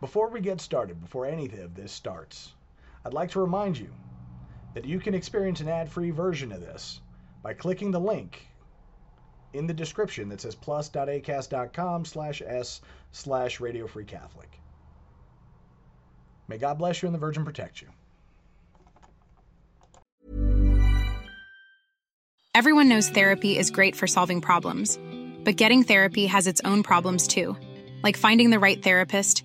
Before we get started, before any of this starts, I'd like to remind you that you can experience an ad-free version of this by clicking the link in the description that says plus.acast.com slash s slash radio free Catholic. May God bless you and the Virgin protect you. Everyone knows therapy is great for solving problems, but getting therapy has its own problems too, like finding the right therapist,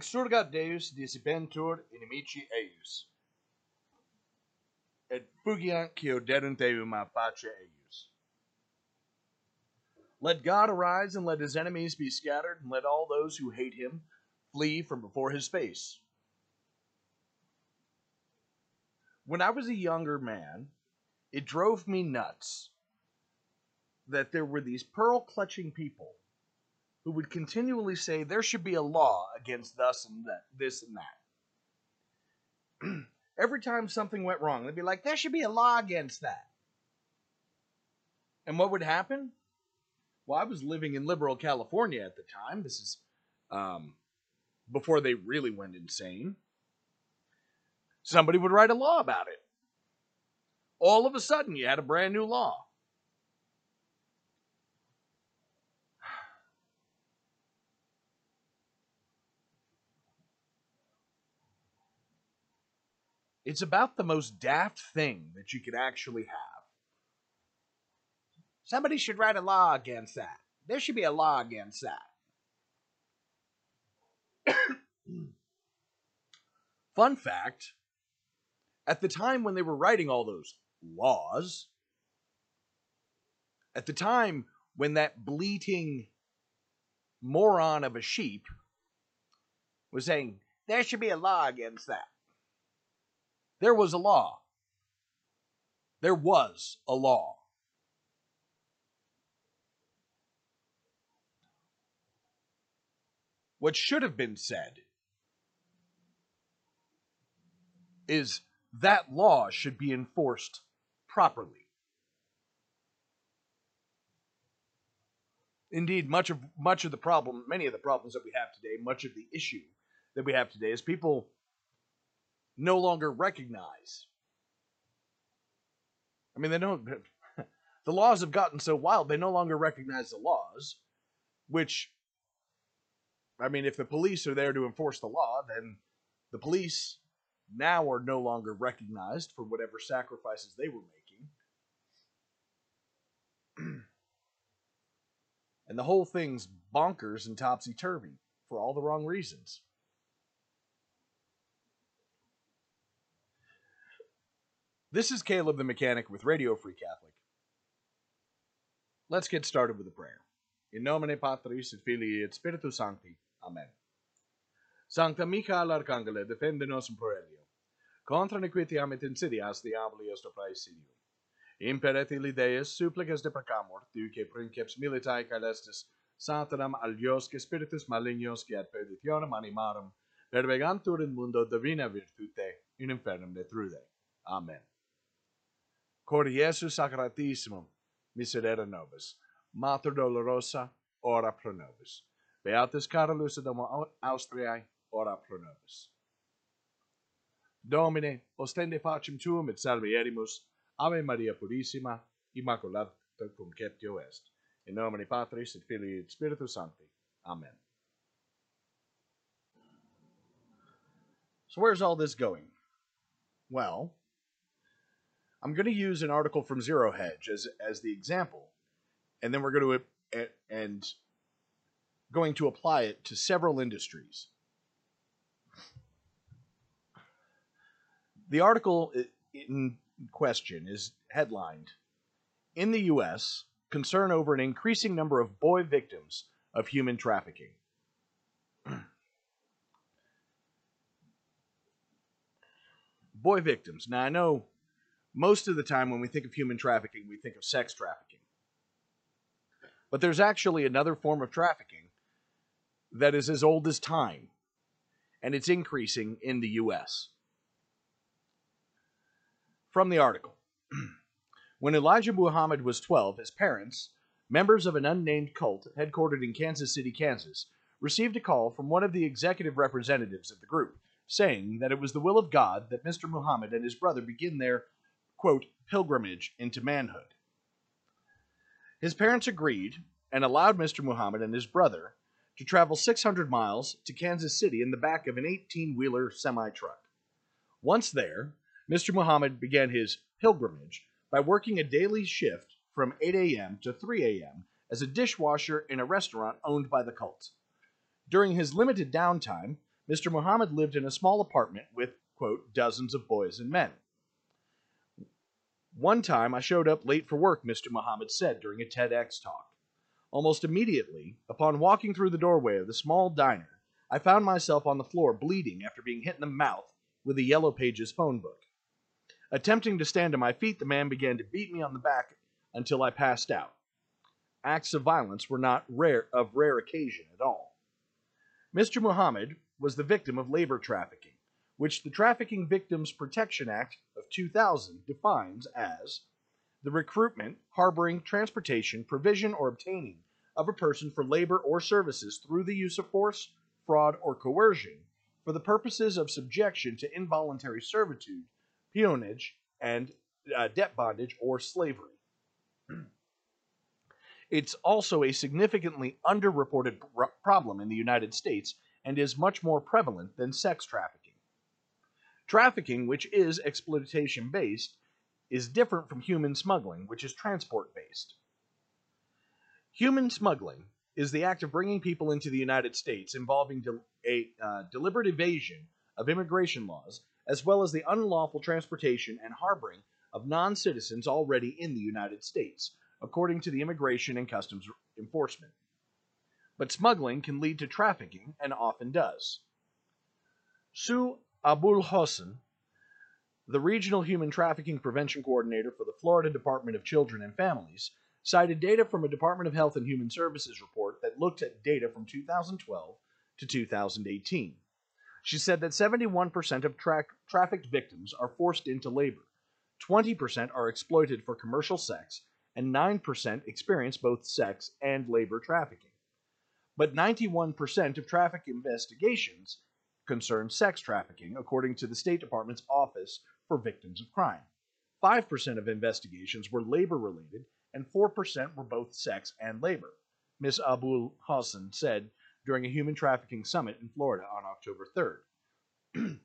Exurgat Deus disipentur inimici eius. Et fugiant quio dedunt eum a pace eius. Let God arise and let his enemies be scattered, and let all those who hate him flee from before his face. When I was a younger man, it drove me nuts that there were these pearl clutching people who would continually say there should be a law against thus and that, this and that. Every time something went wrong, they'd be like, there should be a law against that. And what would happen? Well, I was living in liberal California at the time. This is um, before they really went insane. Somebody would write a law about it. All of a sudden, you had a brand new law. It's about the most daft thing that you could actually have. Somebody should write a law against that. There should be a law against that. Fun fact at the time when they were writing all those laws, at the time when that bleating moron of a sheep was saying, there should be a law against that. There was a law. There was a law. What should have been said is that law should be enforced properly. Indeed, much of much of the problem, many of the problems that we have today, much of the issue that we have today is people no longer recognize. I mean, they don't. The laws have gotten so wild, they no longer recognize the laws, which, I mean, if the police are there to enforce the law, then the police now are no longer recognized for whatever sacrifices they were making. and the whole thing's bonkers and topsy turvy for all the wrong reasons. This is Caleb the Mechanic with Radio Free Catholic. Let's get started with a prayer. In nomine Patris et Filii et Spiritus Sancti. Amen. Sancta Michael Arcangele, defende nos in proelio. Contra nequitiam et insidias diaboli est praesidium. Imperet illi Deus supplicas de precamur, duce princeps militae caelestis, satanam aliosque spiritus malignos qui ad perditionem animarum, pervegantur in mundo divina virtute, in infernum detrude. Amen. Cor Jesu sacratissimum, miserere nobis. Mater dolorosa, ora pro nobis. Beatus Carolus et homo Austriae, ora pro nobis. Domine, ostende facem tuum et salvierimus, Ave Maria Purissima, Immaculata conceptio est. In nomine Patris et Filii et Spiritus Sancti. Amen. So where's all this going? Well, I'm going to use an article from Zero Hedge as, as the example, and then we're going to and going to apply it to several industries. The article in question is headlined In the U.S., concern over an increasing number of boy victims of human trafficking. boy victims. Now, I know most of the time when we think of human trafficking, we think of sex trafficking. But there's actually another form of trafficking that is as old as time, and it's increasing in the U.S. From the article When Elijah Muhammad was 12, his parents, members of an unnamed cult headquartered in Kansas City, Kansas, received a call from one of the executive representatives of the group saying that it was the will of God that Mr. Muhammad and his brother begin their, quote, pilgrimage into manhood. His parents agreed and allowed Mr. Muhammad and his brother to travel 600 miles to Kansas City in the back of an 18 wheeler semi truck. Once there, Mr. Muhammad began his pilgrimage by working a daily shift from 8 a.m. to 3 a.m. as a dishwasher in a restaurant owned by the cult. During his limited downtime, Mr. Muhammad lived in a small apartment with, quote, dozens of boys and men. One time I showed up late for work, Mr. Muhammad said during a TEDx talk. Almost immediately, upon walking through the doorway of the small diner, I found myself on the floor bleeding after being hit in the mouth with a Yellow Pages phone book. Attempting to stand to my feet, the man began to beat me on the back until I passed out. Acts of violence were not rare of rare occasion at all. Mr. Muhammad was the victim of labor trafficking, which the Trafficking Victims Protection Act 2000 defines as the recruitment, harboring, transportation, provision, or obtaining of a person for labor or services through the use of force, fraud, or coercion for the purposes of subjection to involuntary servitude, peonage, and uh, debt bondage or slavery. it's also a significantly underreported problem in the United States and is much more prevalent than sex trafficking. Trafficking, which is exploitation based, is different from human smuggling, which is transport based. Human smuggling is the act of bringing people into the United States involving de- a uh, deliberate evasion of immigration laws, as well as the unlawful transportation and harboring of non citizens already in the United States, according to the Immigration and Customs Enforcement but smuggling can lead to trafficking and often does. Sue Abul Hosn, the Regional Human Trafficking Prevention Coordinator for the Florida Department of Children and Families, cited data from a Department of Health and Human Services report that looked at data from 2012 to 2018. She said that 71% of tra- trafficked victims are forced into labor, 20% are exploited for commercial sex, and 9% experience both sex and labor trafficking but 91% of traffic investigations concern sex trafficking, according to the State Department's Office for Victims of Crime. 5% of investigations were labor related, and 4% were both sex and labor, Ms. Abul Hassan said during a human trafficking summit in Florida on October 3rd.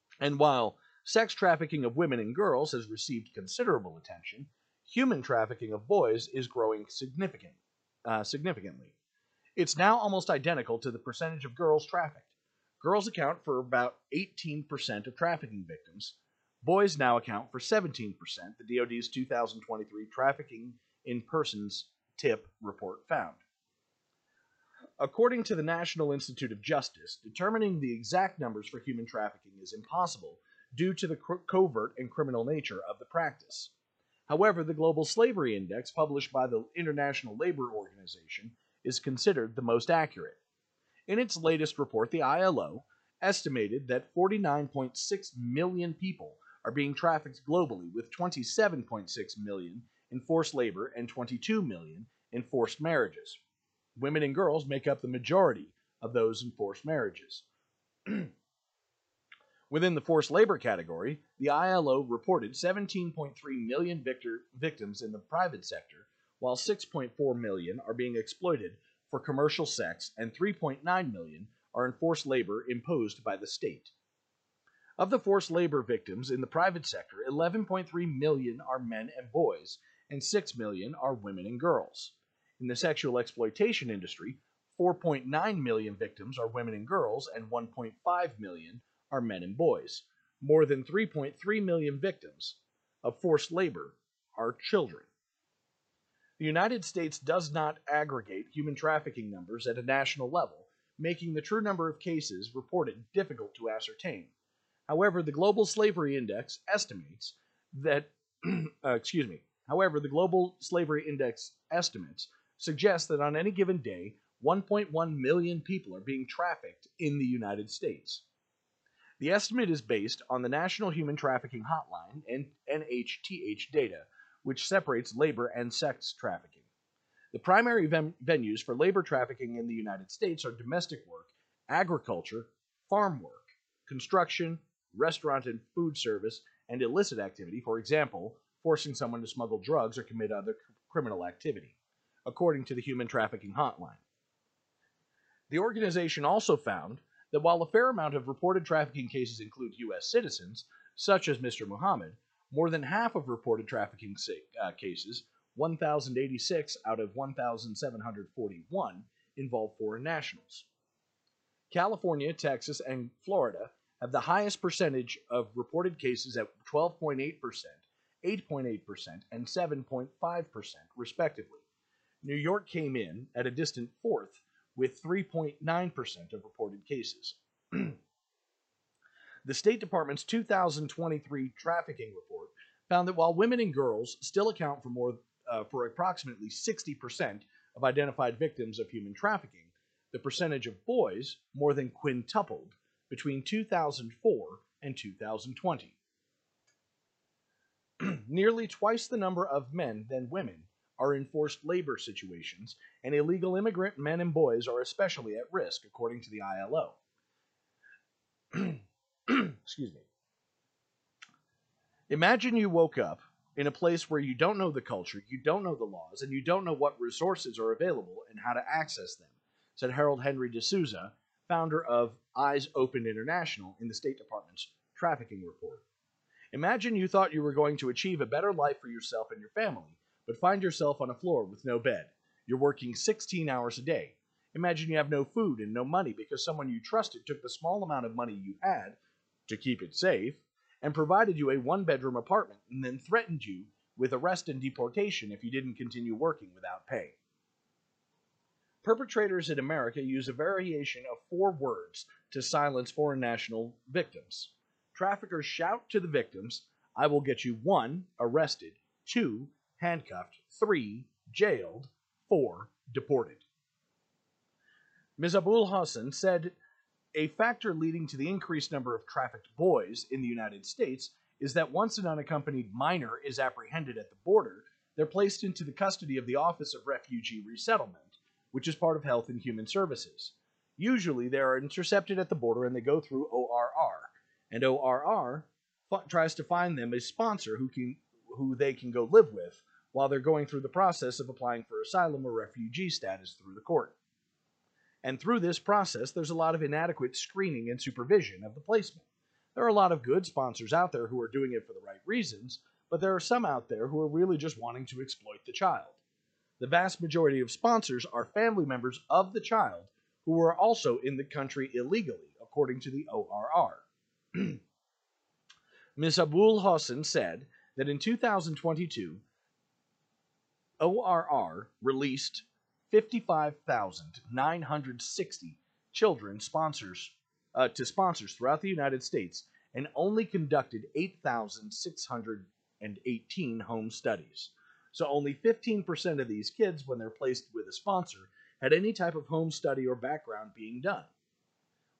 and while sex trafficking of women and girls has received considerable attention, human trafficking of boys is growing significant, uh, significantly. It's now almost identical to the percentage of girls trafficked. Girls account for about 18% of trafficking victims. Boys now account for 17%, the DoD's 2023 Trafficking in Persons TIP report found. According to the National Institute of Justice, determining the exact numbers for human trafficking is impossible due to the covert and criminal nature of the practice. However, the Global Slavery Index, published by the International Labor Organization, is considered the most accurate. In its latest report, the ILO estimated that 49.6 million people are being trafficked globally, with 27.6 million in forced labor and 22 million in forced marriages. Women and girls make up the majority of those in forced marriages. Within the forced labor category, the ILO reported 17.3 million victor, victims in the private sector, while 6.4 million are being exploited for commercial sex and 3.9 million are in forced labor imposed by the state. Of the forced labor victims in the private sector, 11.3 million are men and boys, and 6 million are women and girls. In the sexual exploitation industry, 4.9 million victims are women and girls, and 1.5 million are men and boys. More than 3.3 million victims of forced labor are children. The United States does not aggregate human trafficking numbers at a national level, making the true number of cases reported difficult to ascertain. However, the Global Slavery Index estimates that, uh, excuse me, however, the Global Slavery Index estimates suggest that on any given day, 1.1 million people are being trafficked in the United States. The estimate is based on the National Human Trafficking Hotline and NHTH data, which separates labor and sex trafficking. The primary ven- venues for labor trafficking in the United States are domestic work, agriculture, farm work, construction, restaurant and food service, and illicit activity, for example, forcing someone to smuggle drugs or commit other criminal activity, according to the Human Trafficking Hotline. The organization also found that while a fair amount of reported trafficking cases include U.S. citizens, such as Mr. Muhammad, more than half of reported trafficking uh, cases, 1,086 out of 1,741, involve foreign nationals. California, Texas, and Florida have the highest percentage of reported cases at 12.8%, 8.8%, and 7.5%, respectively. New York came in at a distant fourth with 3.9% of reported cases. the State Department's 2023 trafficking report found that while women and girls still account for more uh, for approximately 60% of identified victims of human trafficking, the percentage of boys more than quintupled between 2004 and 2020. Nearly twice the number of men than women are in forced labor situations, and illegal immigrant men and boys are especially at risk, according to the ILO. Excuse me. Imagine you woke up in a place where you don't know the culture, you don't know the laws, and you don't know what resources are available and how to access them, said Harold Henry D'Souza, founder of Eyes Open International in the State Department's trafficking report. Imagine you thought you were going to achieve a better life for yourself and your family, but find yourself on a floor with no bed. You're working 16 hours a day. Imagine you have no food and no money because someone you trusted took the small amount of money you had to keep it safe and provided you a one bedroom apartment and then threatened you with arrest and deportation if you didn't continue working without pay. Perpetrators in America use a variation of four words to silence foreign national victims. Traffickers shout to the victims, I will get you one, arrested, two, handcuffed, three, jailed, four, deported. Ms. Abul Hassan said a factor leading to the increased number of trafficked boys in the United States is that once an unaccompanied minor is apprehended at the border, they're placed into the custody of the Office of Refugee Resettlement, which is part of Health and Human Services. Usually, they are intercepted at the border and they go through ORR, and ORR tries to find them a sponsor who can who they can go live with while they're going through the process of applying for asylum or refugee status through the court. And through this process, there's a lot of inadequate screening and supervision of the placement. There are a lot of good sponsors out there who are doing it for the right reasons, but there are some out there who are really just wanting to exploit the child. The vast majority of sponsors are family members of the child who are also in the country illegally, according to the ORR. Ms. Abul Hossein said that in 2022, ORR released 55,960 children sponsors uh, to sponsors throughout the United States and only conducted 8,618 home studies. So only 15% of these kids, when they're placed with a sponsor, had any type of home study or background being done.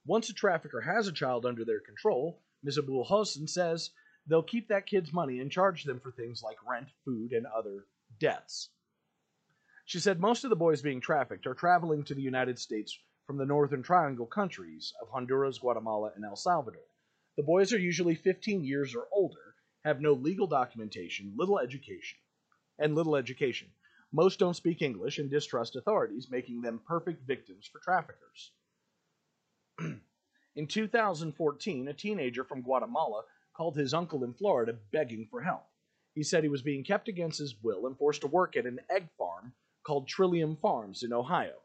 Once a trafficker has a child under their control, Ms. Abul Hossein says they'll keep that kid's money and charge them for things like rent, food, and other debts. She said most of the boys being trafficked are traveling to the United States from the Northern Triangle countries of Honduras, Guatemala, and El Salvador. The boys are usually 15 years or older, have no legal documentation, little education, and little education. Most don't speak English and distrust authorities, making them perfect victims for traffickers. in 2014, a teenager from Guatemala called his uncle in Florida begging for help. He said he was being kept against his will and forced to work at an egg farm called Trillium Farms in Ohio.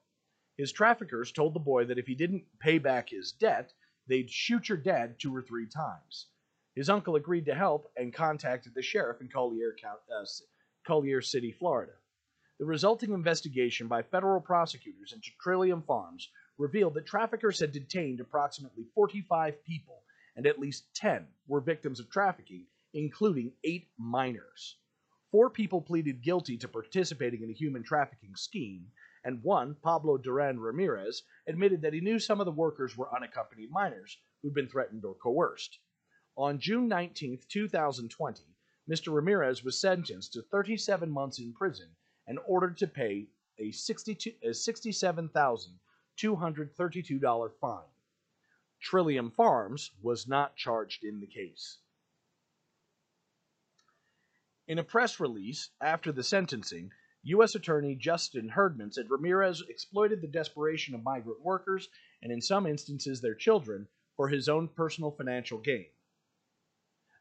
His traffickers told the boy that if he didn't pay back his debt, they'd shoot your dad two or three times. His uncle agreed to help and contacted the sheriff in Collier, uh, Collier City, Florida. The resulting investigation by federal prosecutors into Trillium Farms revealed that traffickers had detained approximately 45 people, and at least 10 were victims of trafficking, including eight minors. Four people pleaded guilty to participating in a human trafficking scheme, and one, Pablo Duran Ramirez, admitted that he knew some of the workers were unaccompanied minors who'd been threatened or coerced. On June 19, 2020, Mr. Ramirez was sentenced to 37 months in prison and ordered to pay a $67,232 fine. Trillium Farms was not charged in the case. In a press release after the sentencing, U.S. Attorney Justin Herdman said Ramirez exploited the desperation of migrant workers and, in some instances, their children for his own personal financial gain.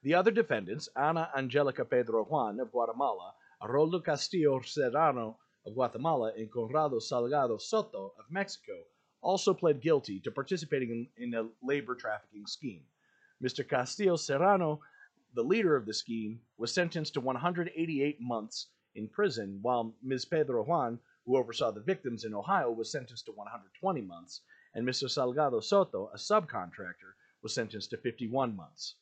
The other defendants, Ana Angelica Pedro Juan of Guatemala, Aroldo Castillo Serrano of Guatemala, and Conrado Salgado Soto of Mexico, also pled guilty to participating in, in a labor trafficking scheme. Mr. Castillo Serrano the leader of the scheme, was sentenced to 188 months in prison, while Ms. Pedro Juan, who oversaw the victims in Ohio, was sentenced to 120 months, and Mr. Salgado Soto, a subcontractor, was sentenced to 51 months.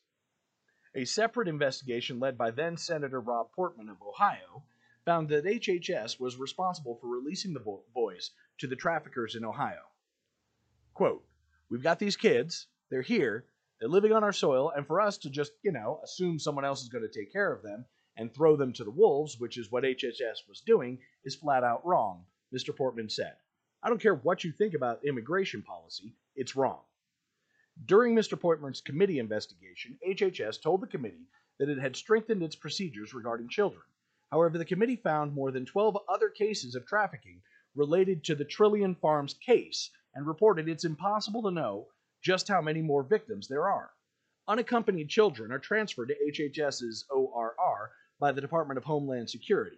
A separate investigation led by then Senator Rob Portman of Ohio found that HHS was responsible for releasing the boys to the traffickers in Ohio. Quote, We've got these kids, they're here, they're living on our soil, and for us to just, you know, assume someone else is going to take care of them and throw them to the wolves, which is what HHS was doing, is flat out wrong, Mr. Portman said. I don't care what you think about immigration policy, it's wrong. During Mr. Portman's committee investigation, HHS told the committee that it had strengthened its procedures regarding children. However, the committee found more than 12 other cases of trafficking related to the Trillium Farms case and reported it's impossible to know just how many more victims there are. Unaccompanied children are transferred to HHS's ORR by the Department of Homeland Security.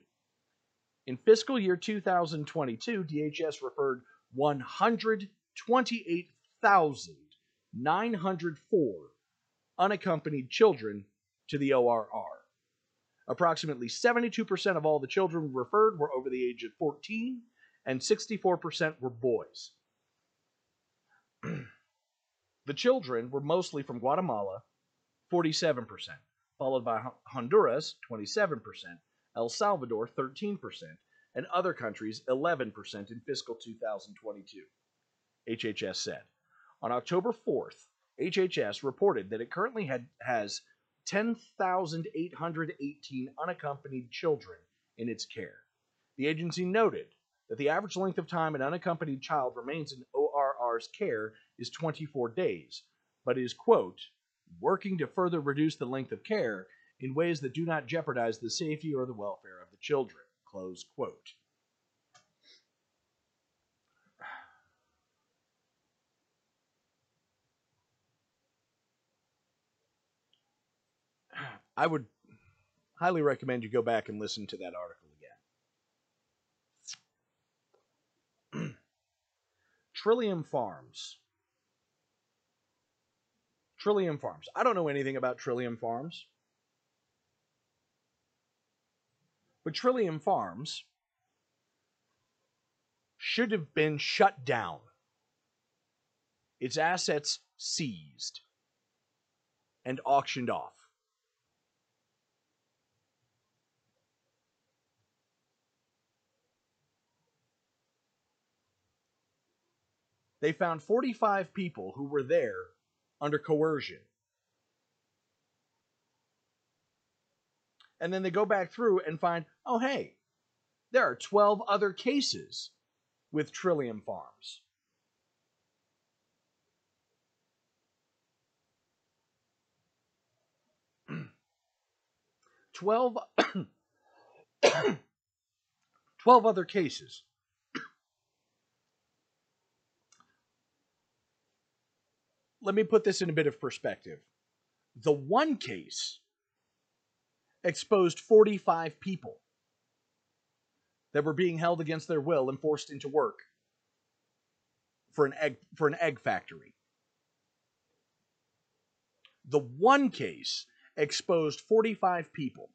In fiscal year 2022, DHS referred 128,904 unaccompanied children to the ORR. Approximately 72% of all the children referred were over the age of 14, and 64% were boys. The children were mostly from Guatemala, 47%, followed by Honduras, 27%, El Salvador, 13%, and other countries, 11% in fiscal 2022, HHS said. On October 4th, HHS reported that it currently had, has 10,818 unaccompanied children in its care. The agency noted that the average length of time an unaccompanied child remains in Care is 24 days, but is, quote, working to further reduce the length of care in ways that do not jeopardize the safety or the welfare of the children, close quote. I would highly recommend you go back and listen to that article again. Trillium Farms Trillium Farms. I don't know anything about Trillium Farms. But Trillium Farms should have been shut down, its assets seized, and auctioned off. They found 45 people who were there under coercion. And then they go back through and find, oh, hey, there are 12 other cases with Trillium Farms. Twelve, 12 other cases. Let me put this in a bit of perspective. The one case exposed 45 people that were being held against their will and forced into work for an egg for an egg factory. The one case exposed 45 people.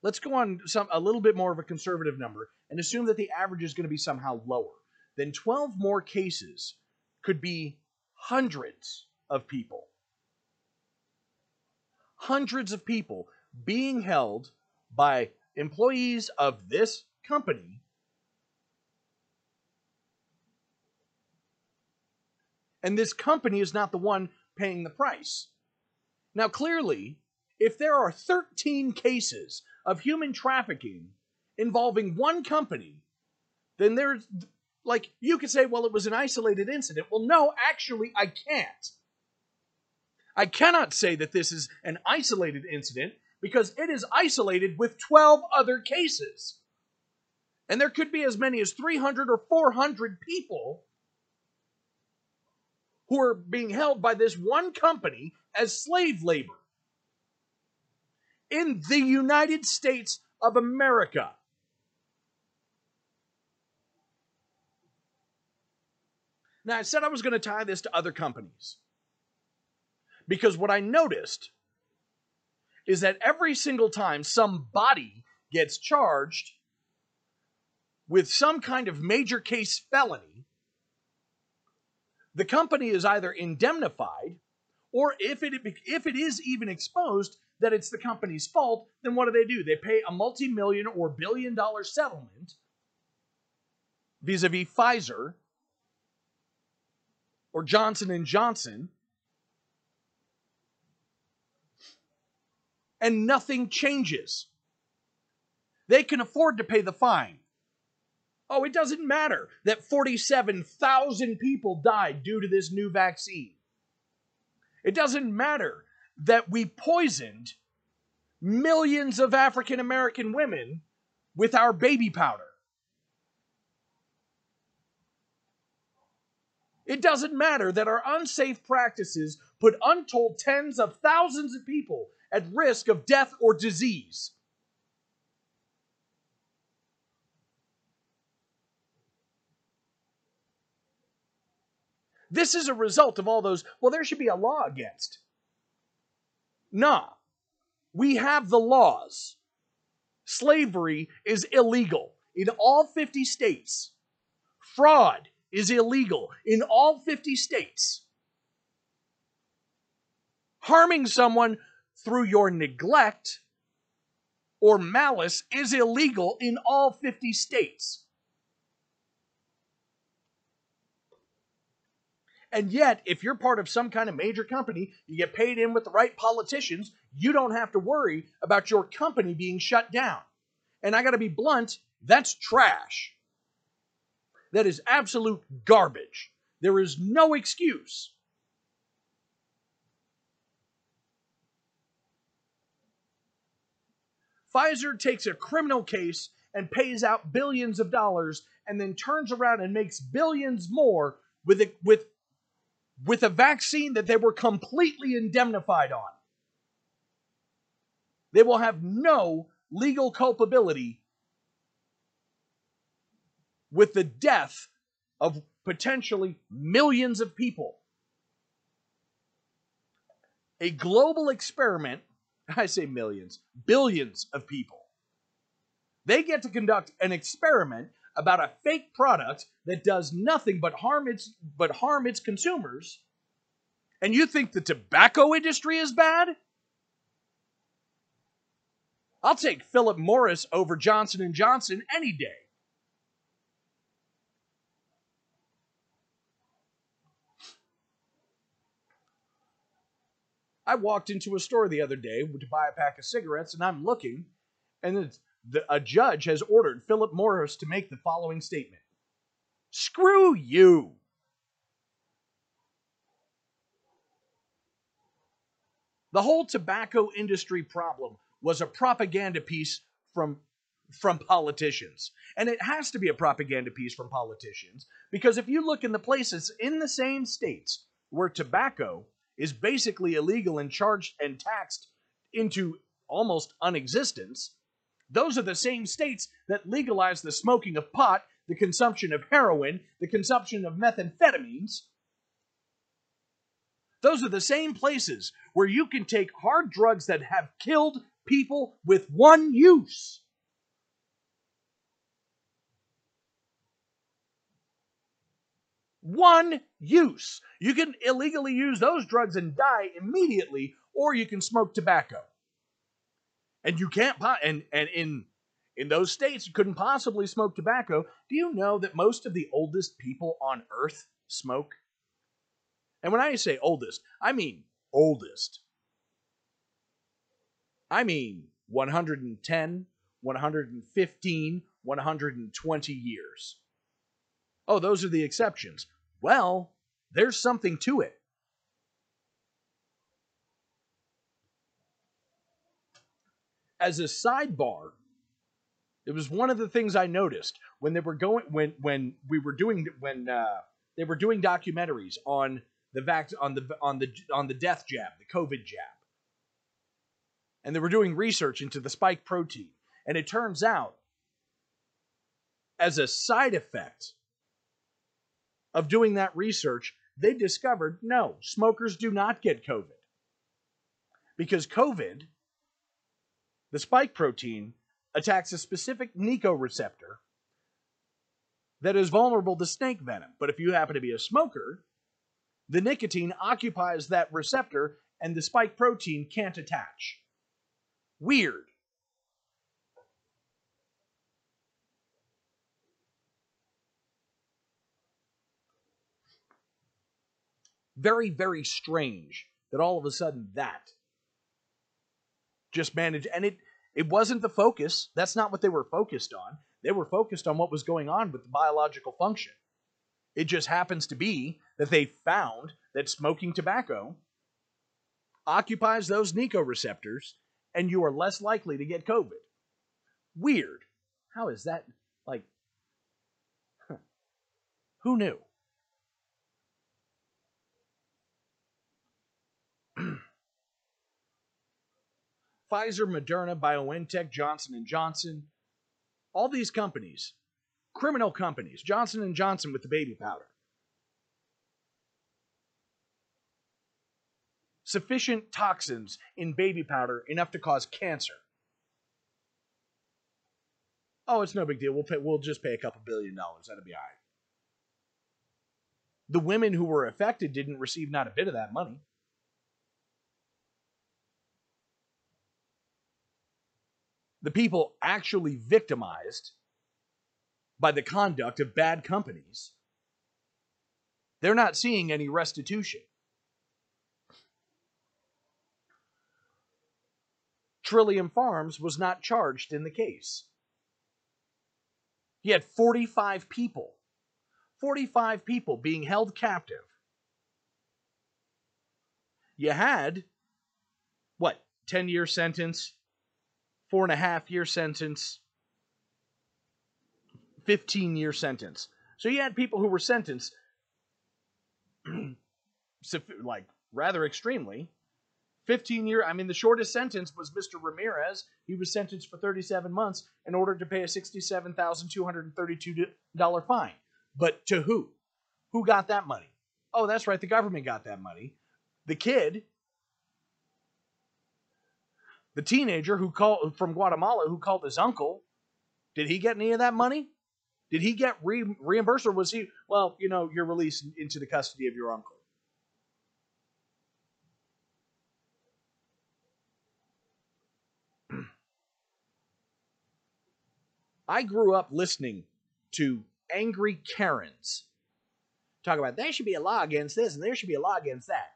Let's go on some a little bit more of a conservative number and assume that the average is going to be somehow lower. Then 12 more cases could be hundreds of people. Hundreds of people being held by employees of this company and this company is not the one paying the price. Now, clearly, if there are 13 cases of human trafficking involving one company, then there's like you could say, well, it was an isolated incident. Well, no, actually, I can't. I cannot say that this is an isolated incident because it is isolated with 12 other cases. And there could be as many as 300 or 400 people who are being held by this one company as slave labor in the United States of America. Now, I said I was going to tie this to other companies. Because what I noticed is that every single time somebody gets charged with some kind of major case felony, the company is either indemnified or if it if it is even exposed that it's the company's fault, then what do they do? They pay a multi-million or billion dollar settlement vis-a-vis Pfizer or Johnson and Johnson and nothing changes. They can afford to pay the fine. Oh, it doesn't matter that 47,000 people died due to this new vaccine. It doesn't matter that we poisoned millions of African American women with our baby powder. It doesn't matter that our unsafe practices put untold tens of thousands of people at risk of death or disease. This is a result of all those, well, there should be a law against. Nah, we have the laws. Slavery is illegal in all 50 states. Fraud is illegal in all 50 states. Harming someone through your neglect or malice is illegal in all 50 states. And yet, if you're part of some kind of major company, you get paid in with the right politicians, you don't have to worry about your company being shut down. And I got to be blunt, that's trash. That is absolute garbage. There is no excuse. Pfizer takes a criminal case and pays out billions of dollars and then turns around and makes billions more with a, with with a vaccine that they were completely indemnified on. They will have no legal culpability with the death of potentially millions of people. A global experiment, I say millions, billions of people. They get to conduct an experiment about a fake product that does nothing but harm its but harm its consumers and you think the tobacco industry is bad i'll take philip morris over johnson and johnson any day I walked into a store the other day to buy a pack of cigarettes, and I'm looking, and the, a judge has ordered Philip Morris to make the following statement Screw you! The whole tobacco industry problem was a propaganda piece from from politicians. And it has to be a propaganda piece from politicians because if you look in the places in the same states where tobacco is basically illegal and charged and taxed into almost unexistence, those are the same states that legalize the smoking of pot, the consumption of heroin, the consumption of methamphetamines. Those are the same places where you can take hard drugs that have killed people with one use. One use. You can illegally use those drugs and die immediately, or you can smoke tobacco. And you can't, and, and in in those states, you couldn't possibly smoke tobacco. Do you know that most of the oldest people on earth smoke? And when I say oldest, I mean oldest. I mean 110, 115, 120 years. Oh, those are the exceptions. Well, there's something to it. As a sidebar, it was one of the things I noticed when they were going when when we were doing when uh, they were doing documentaries on the vac on the on the on the death jab, the COVID jab, and they were doing research into the spike protein, and it turns out as a side effect of doing that research, they discovered no, smokers do not get COVID. Because COVID, the spike protein, attacks a specific NICO receptor that is vulnerable to snake venom. But if you happen to be a smoker, the nicotine occupies that receptor and the spike protein can't attach. Weird. Very, very strange that all of a sudden that just managed and it it wasn't the focus. That's not what they were focused on. They were focused on what was going on with the biological function. It just happens to be that they found that smoking tobacco occupies those NICO receptors and you are less likely to get COVID. Weird. How is that like huh. who knew? Pfizer, Moderna, BioNTech, Johnson & Johnson, all these companies, criminal companies, Johnson & Johnson with the baby powder. Sufficient toxins in baby powder enough to cause cancer. Oh, it's no big deal. We'll pay, we'll just pay a couple billion dollars. That'll be all right. The women who were affected didn't receive not a bit of that money. The people actually victimized by the conduct of bad companies, they're not seeing any restitution. Trillium Farms was not charged in the case. He had 45 people, 45 people being held captive. You had, what, 10 year sentence, four and a half year sentence, 15 year sentence. So you had people who were sentenced like rather extremely. 15 year, I mean, the shortest sentence was Mr. Ramirez. He was sentenced for 37 months in order to pay a $67,232 fine. But to who? Who got that money? Oh, that's right, the government got that money. The kid the teenager who called from Guatemala who called his uncle, did he get any of that money? Did he get re- reimbursed, or was he? Well, you know, you're released into the custody of your uncle. I grew up listening to angry Karens talk about there should be a law against this and there should be a law against that.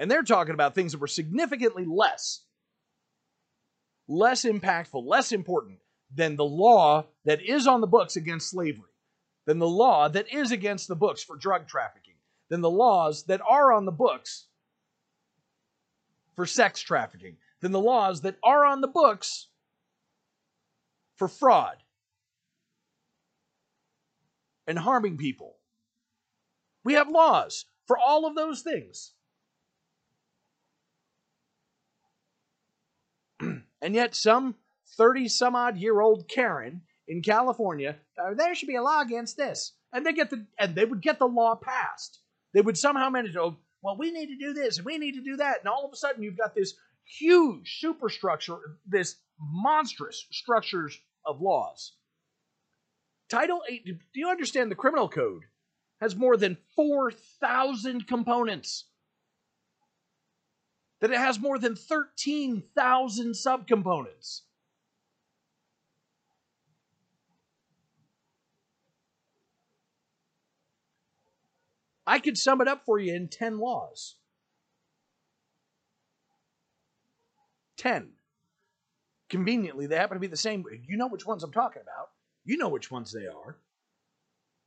And they're talking about things that were significantly less, less impactful, less important than the law that is on the books against slavery, than the law that is against the books for drug trafficking, than the laws that are on the books for sex trafficking, than the laws that are on the books for fraud and harming people. We have laws for all of those things. And yet, some 30 some odd year old Karen in California, uh, there should be a law against this. And they get the and they would get the law passed. They would somehow manage to, oh, well, we need to do this and we need to do that. And all of a sudden you've got this huge superstructure, this monstrous structures of laws. Title 8, do you understand the criminal code has more than 4,000 components? That it has more than 13,000 subcomponents. I could sum it up for you in 10 laws. 10. Conveniently, they happen to be the same. You know which ones I'm talking about. You know which ones they are.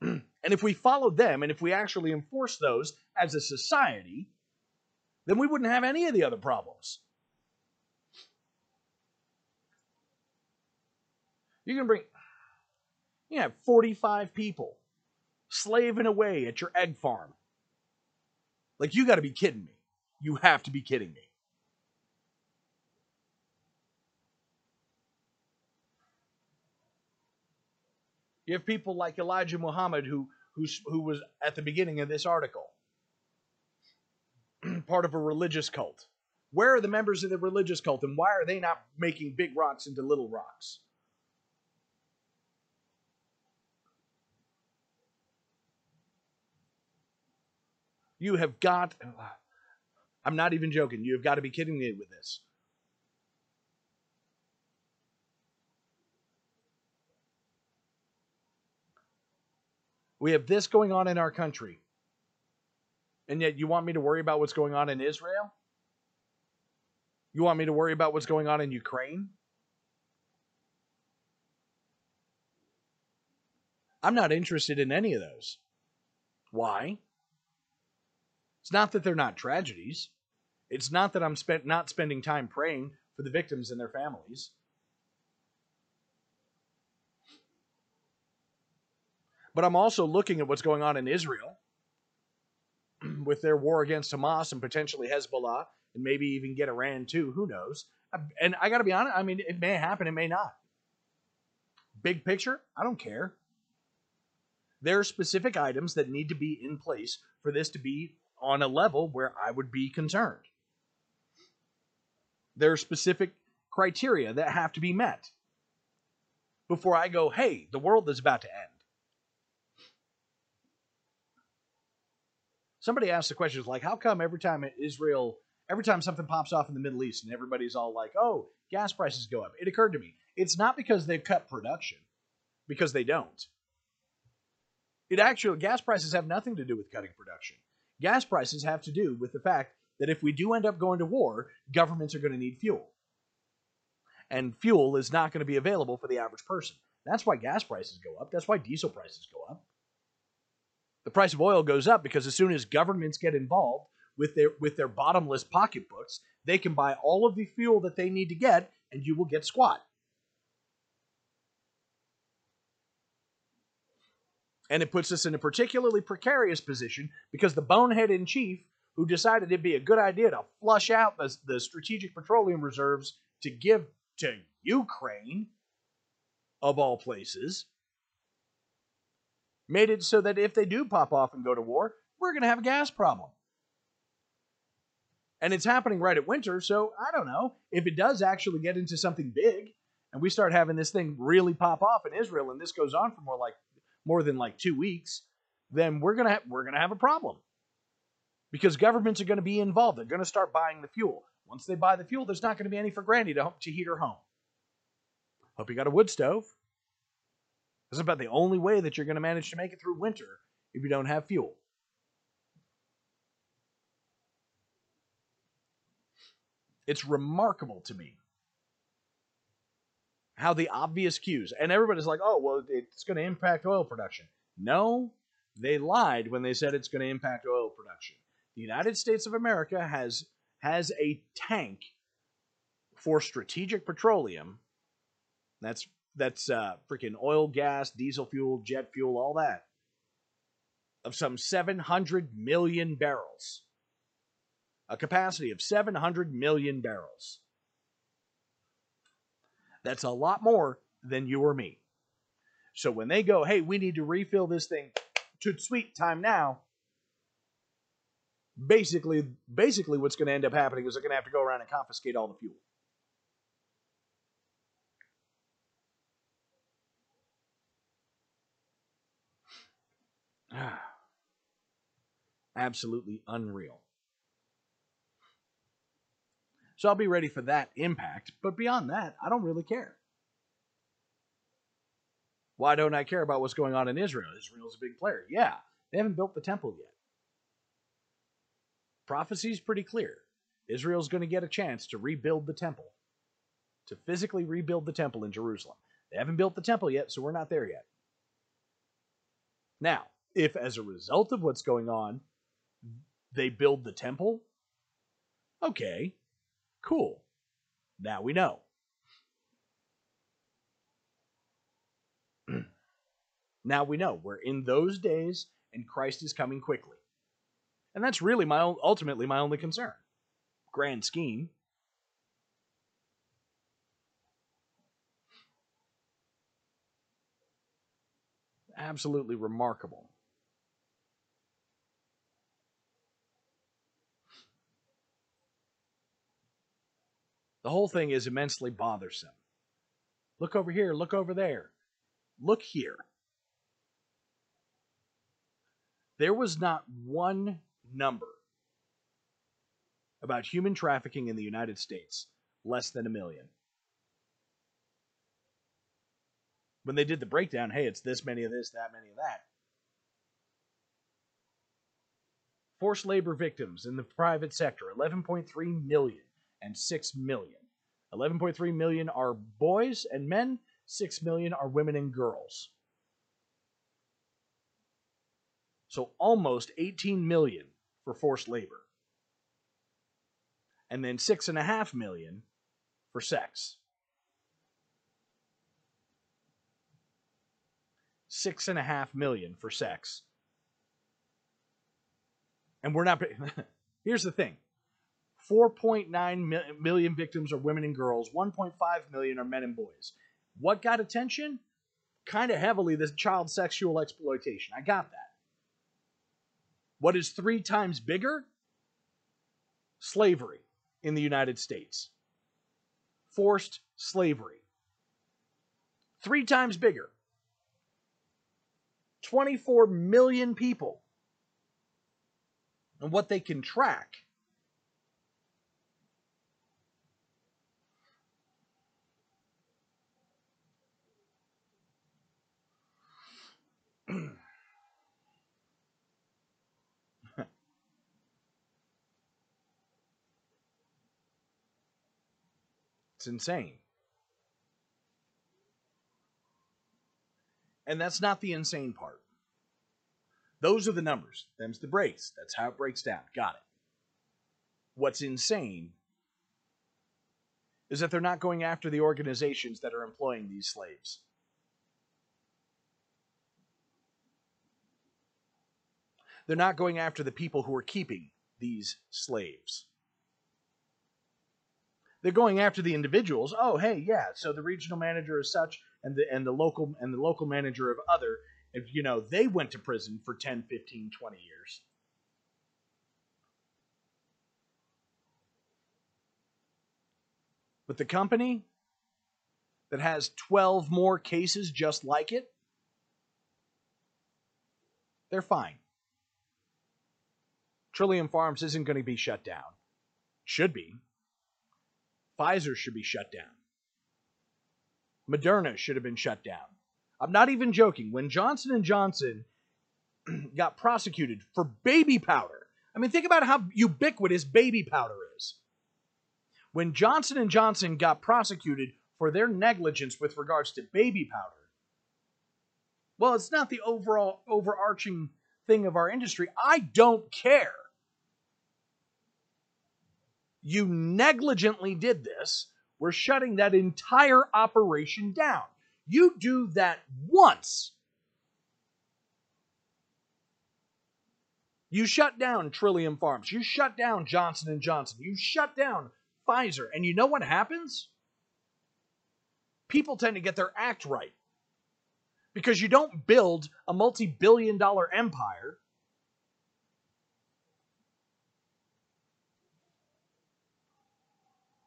and if we follow them and if we actually enforce those as a society, then we wouldn't have any of the other problems. You can bring, you have 45 people slaving away at your egg farm. Like, you got to be kidding me. You have to be kidding me. You have people like Elijah Muhammad, who, who, who was at the beginning of this article, part of a religious cult. Where are the members of the religious cult, and why are they not making big rocks into little rocks? You have got, I'm not even joking, you have got to be kidding me with this. We have this going on in our country. And yet you want me to worry about what's going on in Israel? You want me to worry about what's going on in Ukraine? I'm not interested in any of those. Why? It's not that they're not tragedies. It's not that I'm spent not spending time praying for the victims and their families. But I'm also looking at what's going on in Israel with their war against Hamas and potentially Hezbollah and maybe even get Iran too. Who knows? Uh, and I got to be honest, I mean, it may happen, it may not. Big picture, I don't care. There are specific items that need to be in place for this to be on a level where I would be concerned. There are specific criteria that have to be met before I go, hey, the world is about to end. Somebody asked the question, like, how come every time Israel, every time something pops off in the Middle East and everybody's all like, oh, gas prices go up? It occurred to me, it's not because they've cut production, because they don't. It actually, gas prices have nothing to do with cutting production. Gas prices have to do with the fact that if we do end up going to war, governments are going to need fuel. And fuel is not going to be available for the average person. That's why gas prices go up. That's why diesel prices go up. The price of oil goes up because as soon as governments get involved with their with their bottomless pocketbooks, they can buy all of the fuel that they need to get and you will get squat. And it puts us in a particularly precarious position because the bonehead in chief, who decided it'd be a good idea to flush out the, the strategic petroleum reserves to give to Ukraine, of all places, made it so that if they do pop off and go to war, we're going to have a gas problem. And it's happening right at winter, so I don't know. If it does actually get into something big and we start having this thing really pop off in Israel and this goes on for more like more than like two weeks, then we're gonna have, we're gonna have a problem because governments are going to be involved. They're going to start buying the fuel. Once they buy the fuel, there's not going to be any for Granny to, to heat her home. Hope you got a wood stove. This is about the only way that you're going to manage to make it through winter if you don't have fuel. It's remarkable to me how the obvious cues, and everybody's like, oh, well, it's going to impact oil production. No, they lied when they said it's going to impact oil production. The United States of America has has a tank for strategic petroleum. That's that's uh, freaking oil, gas, diesel fuel, jet fuel, all that of some 700 million barrels. A capacity of 700 million barrels. That's a lot more than you or me. So when they go, hey, we need to refill this thing to sweet time now, basically, basically what's going to end up happening is they're going to have to go around and confiscate all the fuel. Absolutely unreal. So I'll be ready for that impact, but beyond that, I don't really care. Why don't I care about what's going on in Israel? Israel's a big player. Yeah, they haven't built the temple yet. Prophecy's pretty clear. Israel's going to get a chance to rebuild the temple, to physically rebuild the temple in Jerusalem. They haven't built the temple yet, so we're not there yet. Now, if as a result of what's going on, they build the temple, okay, cool. Now we know. now we know. We're in those days, and Christ is coming quickly. And that's really my ultimately my only concern. Grand scheme. Absolutely remarkable. The whole thing is immensely bothersome. Look over here, look over there. Look here. There was not one number about human trafficking in the United States less than a million. When they did the breakdown, hey, it's this many of this, that many of that. Forced labor victims in the private sector, 11.3 million and 6 million. 11.3 million are boys and men, 6 million are women and girls. So almost 18 million for forced labor. And then 6.5 million for sex. Six and a half million for sex. And we're not. Here's the thing 4.9 million victims are women and girls, 1.5 million are men and boys. What got attention? Kind of heavily, this child sexual exploitation. I got that. What is three times bigger? Slavery in the United States. Forced slavery. Three times bigger. 24 million people. And what they can track It's insane. And that's not the insane part. Those are the numbers. Them's the breaks. That's how it breaks down. Got it. What's insane is that they're not going after the organizations that are employing these slaves. They're not going after the people who are keeping these slaves. They're going after the individuals. Oh, hey, yeah. So the regional manager is such, and the and the local and the local manager of other. If you know they went to prison for 10, 15, 20 years. But the company that has 12 more cases just like it, they're fine. Trillium Farms isn't going to be shut down. Should be. Pfizer should be shut down. Moderna should have been shut down. I'm not even joking. When Johnson and Johnson got prosecuted for baby powder, I mean, think about how ubiquitous baby powder is. When Johnson & Johnson got prosecuted for their negligence with regards to baby powder, well, it's not the overall overarching thing of our industry. I don't care. You negligently did this. We're shutting that entire operation down. You do that once. You shut down Trillium Farms. You shut down Johnson & Johnson. You shut down Pfizer. And you know what happens? People tend to get their act right because you don't build a multi billion dollar empire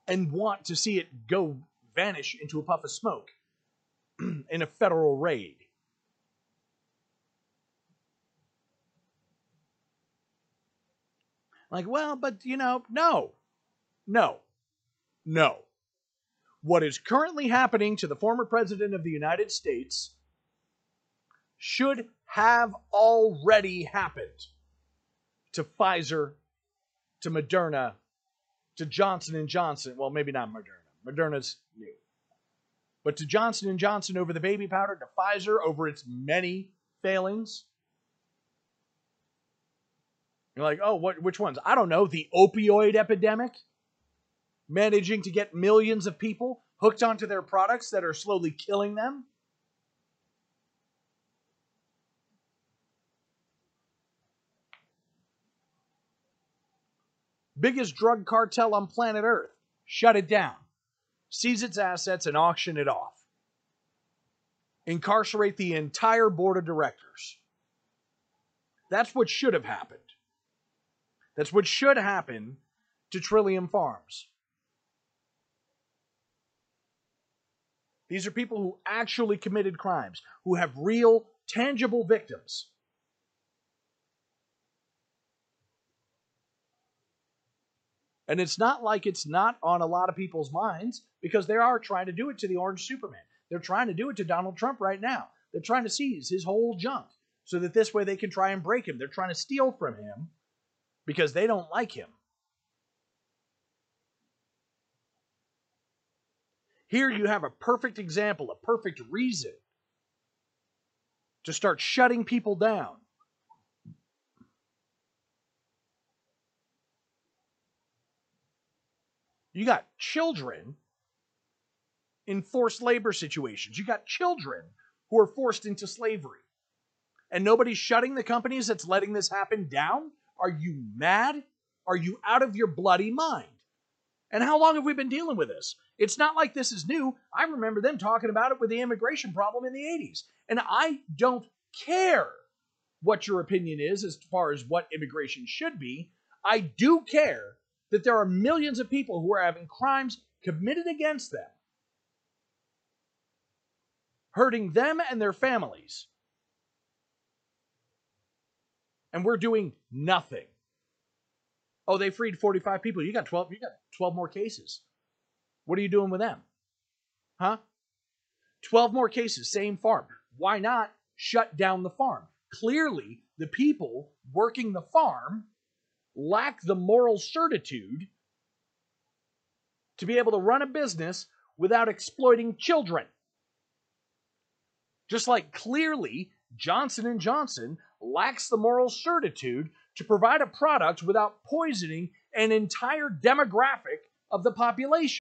and want to see it go vanish into a puff of smoke in a federal raid. Like, well, but you know, no, no, no. What is currently happening to the former president of the United States should have already happened to Pfizer, to Moderna, to Johnson and Johnson. Well, maybe not Moderna. Moderna's new. But to Johnson and Johnson over the baby powder, to Pfizer over its many failings. You're like, oh, what? Which ones? I don't know. The opioid epidemic, managing to get millions of people hooked onto their products that are slowly killing them. Biggest drug cartel on planet Earth, shut it down, seize its assets, and auction it off. Incarcerate the entire board of directors. That's what should have happened. That's what should happen to Trillium Farms. These are people who actually committed crimes, who have real, tangible victims. And it's not like it's not on a lot of people's minds because they are trying to do it to the Orange Superman. They're trying to do it to Donald Trump right now. They're trying to seize his whole junk so that this way they can try and break him. They're trying to steal from him because they don't like him. Here you have a perfect example, a perfect reason to start shutting people down. You got children in forced labor situations. You got children who are forced into slavery. And nobody's shutting the companies that's letting this happen down? Are you mad? Are you out of your bloody mind? And how long have we been dealing with this? It's not like this is new. I remember them talking about it with the immigration problem in the 80s. And I don't care what your opinion is as far as what immigration should be. I do care that there are millions of people who are having crimes committed against them, hurting them and their families. And we're doing nothing. Oh, they freed 45 people. You got 12, you got 12 more cases. What are you doing with them? Huh? 12 more cases, same farm. Why not shut down the farm? Clearly, the people working the farm lack the moral certitude to be able to run a business without exploiting children. Just like clearly Johnson & Johnson lacks the moral certitude to provide a product without poisoning an entire demographic of the population.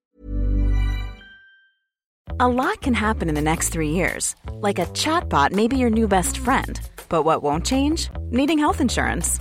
A lot can happen in the next 3 years. Like a chatbot may be your new best friend. But what won't change? Needing health insurance.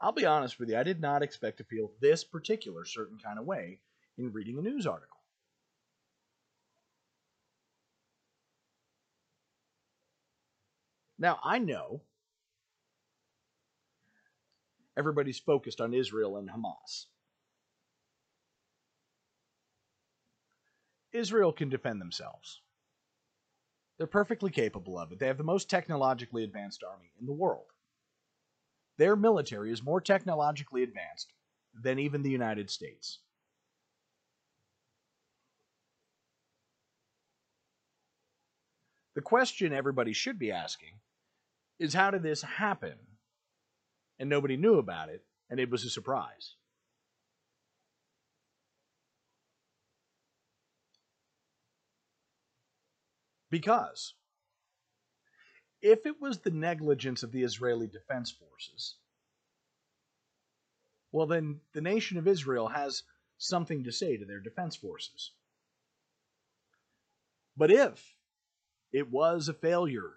I'll be honest with you, I did not expect to feel this particular certain kind of way in reading a news article. Now, I know everybody's focused on Israel and Hamas. Israel can defend themselves. They're perfectly capable of it. They have the most technologically advanced army in the world. Their military is more technologically advanced than even the United States. The question everybody should be asking is how did this happen? And nobody knew about it, and it was a surprise. Because if it was the negligence of the Israeli Defense Forces, well, then the nation of Israel has something to say to their defense forces. But if it was a failure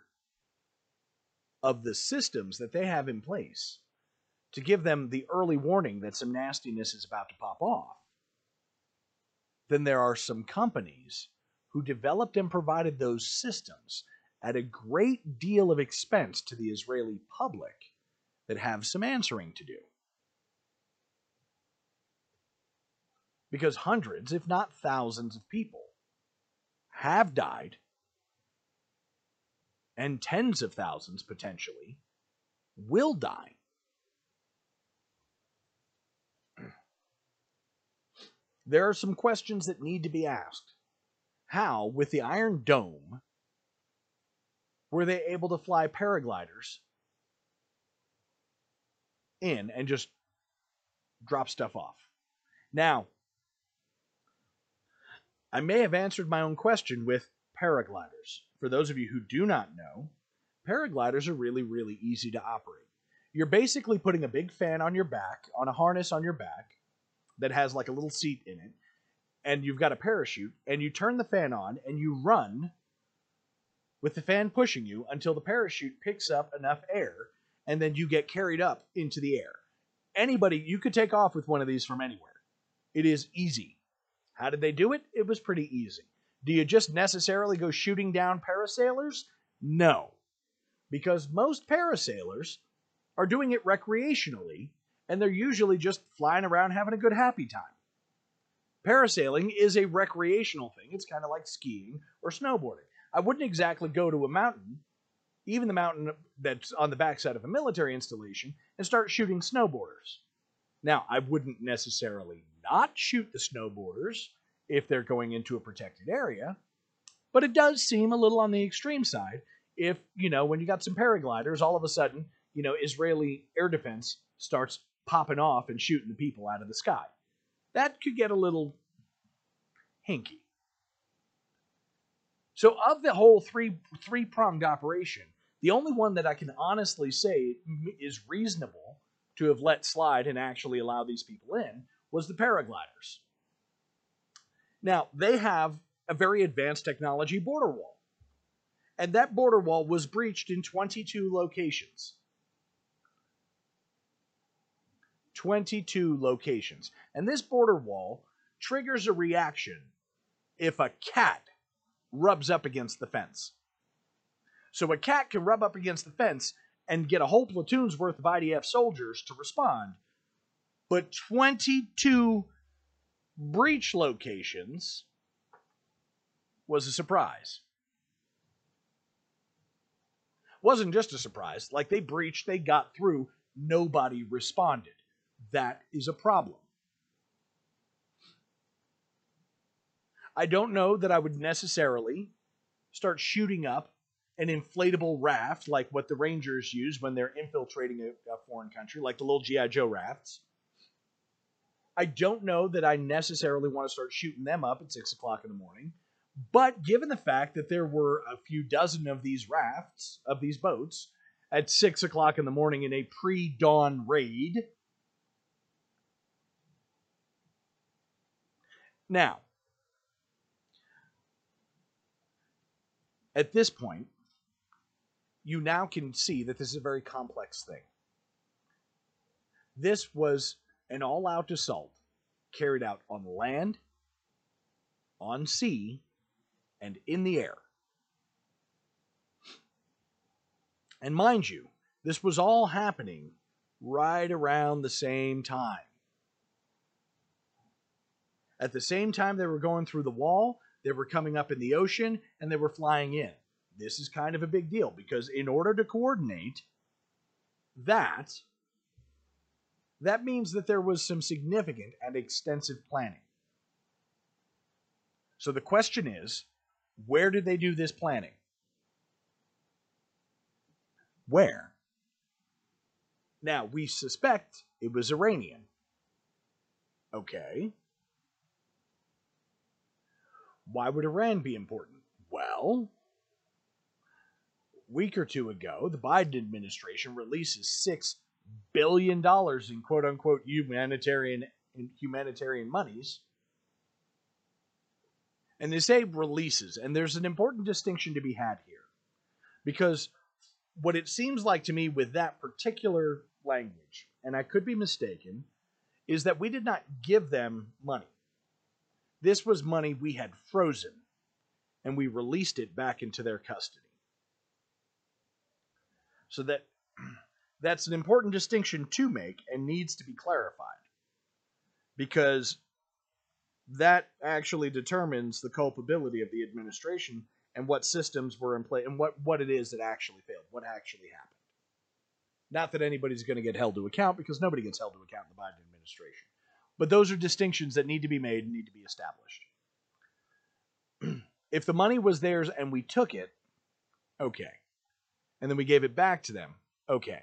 of the systems that they have in place to give them the early warning that some nastiness is about to pop off, then there are some companies who developed and provided those systems at a great deal of expense to the Israeli public that have some answering to do. Because hundreds, if not thousands, of people have died, and tens of thousands potentially will die. There are some questions that need to be asked. How, with the Iron Dome, were they able to fly paragliders in and just drop stuff off? Now, I may have answered my own question with paragliders. For those of you who do not know, paragliders are really, really easy to operate. You're basically putting a big fan on your back, on a harness on your back, that has like a little seat in it, and you've got a parachute, and you turn the fan on and you run with the fan pushing you until the parachute picks up enough air and then you get carried up into the air. Anybody, you could take off with one of these from anywhere. It is easy. How did they do it? It was pretty easy. Do you just necessarily go shooting down parasailers? No. Because most parasailers are doing it recreationally and they're usually just flying around having a good happy time. Parasailing is a recreational thing. It's kind of like skiing or snowboarding. I wouldn't exactly go to a mountain, even the mountain that's on the backside of a military installation, and start shooting snowboarders. Now, I wouldn't necessarily not shoot the snowboarders if they're going into a protected area, but it does seem a little on the extreme side if, you know, when you got some paragliders, all of a sudden, you know, Israeli air defense starts popping off and shooting the people out of the sky. That could get a little hinky. So of the whole three three pronged operation, the only one that I can honestly say is reasonable to have let slide and actually allow these people in was the paragliders. Now they have a very advanced technology border wall. And that border wall was breached in 22 locations. 22 locations. And this border wall triggers a reaction if a cat rubs up against the fence. So a cat can rub up against the fence and get a whole platoon's worth of IDF soldiers to respond. But 22 breach locations was a surprise. Wasn't just a surprise. Like they breached, they got through, nobody responded. That is a problem. I don't know that I would necessarily start shooting up an inflatable raft like what the Rangers use when they're infiltrating a, a foreign country, like the little G.I. Joe rafts. I don't know that I necessarily want to start shooting them up at 6 o'clock in the morning. But given the fact that there were a few dozen of these rafts, of these boats, at 6 o'clock in the morning in a pre dawn raid, now, at this point, you now can see that this is a very complex thing. This was an all out assault carried out on land, on sea, and in the air. And mind you, this was all happening right around the same time. At the same time they were going through the wall, they were coming up in the ocean, and they were flying in. This is kind of a big deal because in order to coordinate that, that means that there was some significant and extensive planning. So the question is where did they do this planning? Where? Now, we suspect it was Iranian. Okay. Why would Iran be important? Well, a week or two ago, the Biden administration releases six billion dollars in quote unquote humanitarian humanitarian monies. And they say releases, and there's an important distinction to be had here. Because what it seems like to me with that particular language, and I could be mistaken, is that we did not give them money. This was money we had frozen, and we released it back into their custody. So that that's an important distinction to make and needs to be clarified. Because that actually determines the culpability of the administration and what systems were in place and what, what it is that actually failed, what actually happened. Not that anybody's going to get held to account because nobody gets held to account in the Biden administration. But those are distinctions that need to be made and need to be established. if the money was theirs and we took it, okay. And then we gave it back to them, okay.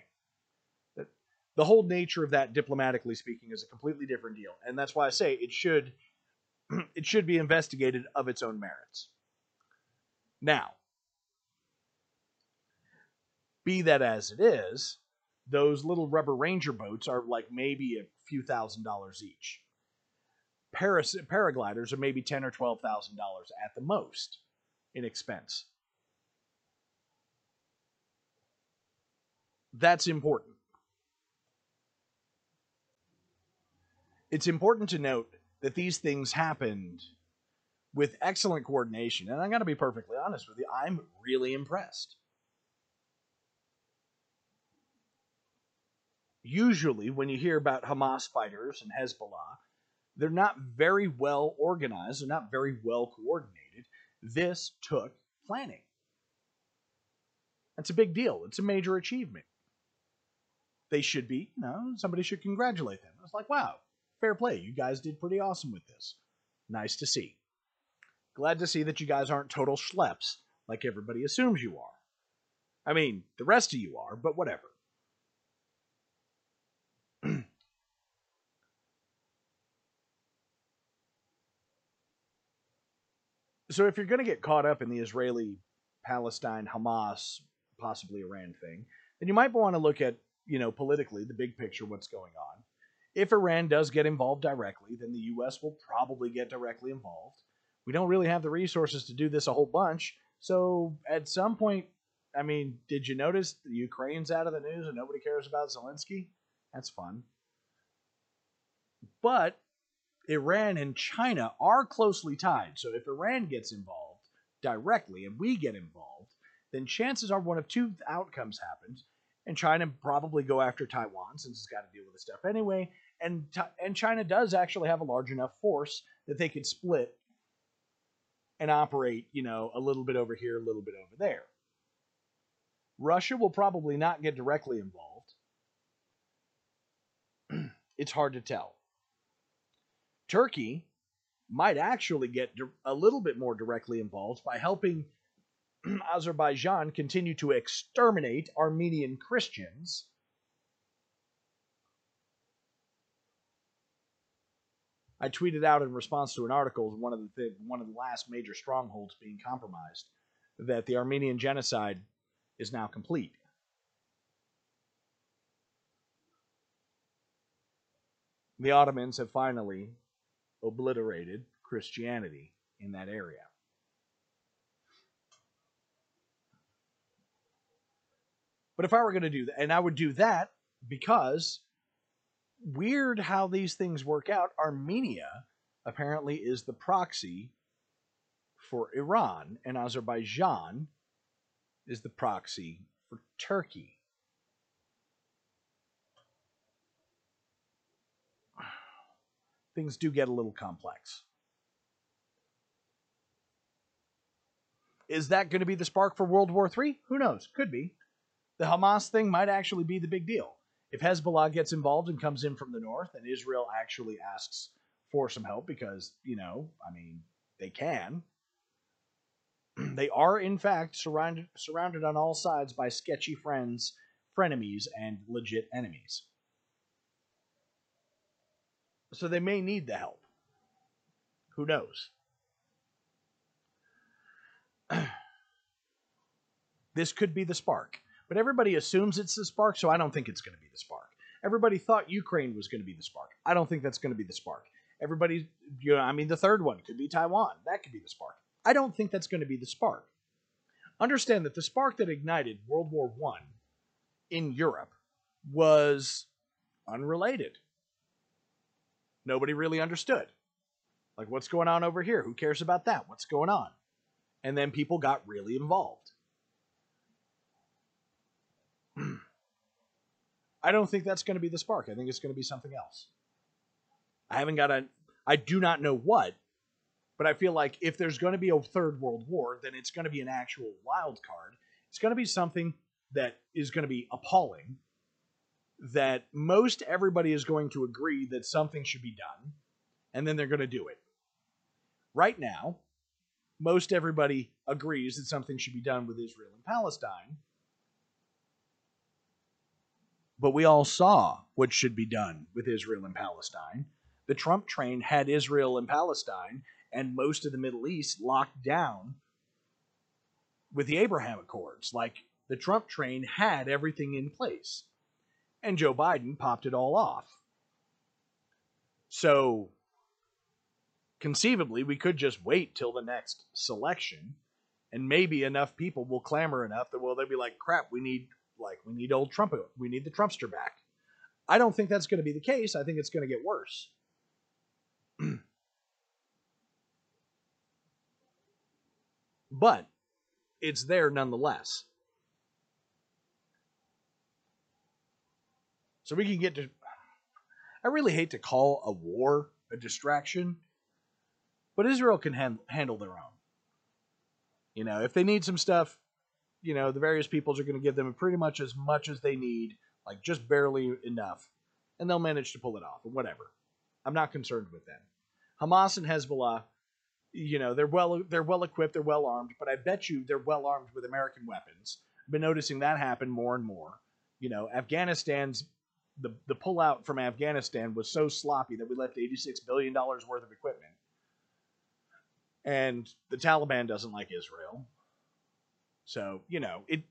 The whole nature of that, diplomatically speaking, is a completely different deal. And that's why I say it should it should be investigated of its own merits. Now, be that as it is, those little rubber ranger boats are like maybe a few thousand dollars each. Paras- paragliders are maybe ten or twelve thousand dollars at the most in expense. That's important. It's important to note that these things happened with excellent coordination. And I'm going to be perfectly honest with you, I'm really impressed. Usually, when you hear about Hamas fighters and Hezbollah, they're not very well organized, they're not very well coordinated. This took planning. That's a big deal. It's a major achievement. They should be, you know, somebody should congratulate them. It's like, wow, fair play. You guys did pretty awesome with this. Nice to see. Glad to see that you guys aren't total schleps like everybody assumes you are. I mean, the rest of you are, but whatever. So if you're going to get caught up in the Israeli Palestine Hamas possibly Iran thing, then you might want to look at, you know, politically the big picture what's going on. If Iran does get involved directly, then the US will probably get directly involved. we don't really have the resources to do this a whole bunch. So at some point, I mean, did you notice the Ukraine's out of the news and nobody cares about Zelensky? That's fun. But Iran and China are closely tied. So if Iran gets involved directly and we get involved, then chances are one of two outcomes happens. And China probably go after Taiwan since it's got to deal with this stuff anyway. And and China does actually have a large enough force that they could split and operate, you know, a little bit over here, a little bit over there. Russia will probably not get directly involved. it's hard to tell. Turkey might actually get a little bit more directly involved by helping Azerbaijan continue to exterminate Armenian Christians. I tweeted out in response to an article, one of the one of the last major strongholds being compromised, that the Armenian genocide is now complete. The Ottomans have finally obliterated Christianity in that area. But if I were going to do that, and I would do that because weird how these things work out, Armenia apparently is the proxy for Iran, and Azerbaijan is the proxy for Turkey. Things do get a little complex. Is that going to be the spark for World War III? Who knows? Could be. The Hamas thing might actually be the big deal. If Hezbollah gets involved and comes in from the north, and Israel actually asks for some help because, you know, I mean, they can. they are, in fact, surrounded, surrounded on all sides by sketchy friends, frenemies, and legit enemies. So they may need the help. Who knows? this could be the spark. But everybody assumes it's the spark, so I don't think it's going to be the spark. Everybody thought Ukraine was going to be the spark. I don't think that's going to be the spark. Everybody, you know, I mean, the third one could be Taiwan. That could be the spark. I don't think that's going to be the spark. Understand that the spark that ignited World War I in Europe was unrelated nobody really understood. Like, what's going on over here? Who cares about that? What's going on? And then people got really involved. I don't think that's going to be the spark. I think it's going to be something else. I haven't got a, I do not know what, but I feel like if there's going to be a third world war, then it's going to be an actual wild card. It's going to be something that is going to be appalling that most everybody is going to agree that something should be done, and then they're going to do it. Right now, most everybody agrees that something should be done with Israel and Palestine. But we all saw what should be done with Israel and Palestine. The Trump train had Israel and Palestine and most of the Middle East locked down with the Abraham Accords. Like the Trump train had everything in place and Joe Biden popped it all off. So, conceivably, we could just wait till the next selection, and maybe enough people will clamor enough that well, they'll be like, "Crap, we need like we need old Trump, we need the Trumpster back." I don't think that's going to be the case. I think it's going to get worse. but it's there nonetheless. So we can get to. I really hate to call a war a distraction, but Israel can hand, handle their own. You know, if they need some stuff, you know, the various peoples are going to give them pretty much as much as they need, like just barely enough, and they'll manage to pull it off or whatever. I'm not concerned with them. Hamas and Hezbollah, you know, they're well they're well equipped, they're well armed, but I bet you they're well armed with American weapons. I've been noticing that happen more and more. You know, Afghanistan's the, the pullout from Afghanistan was so sloppy that we left $86 billion worth of equipment. And the Taliban doesn't like Israel. So, you know, it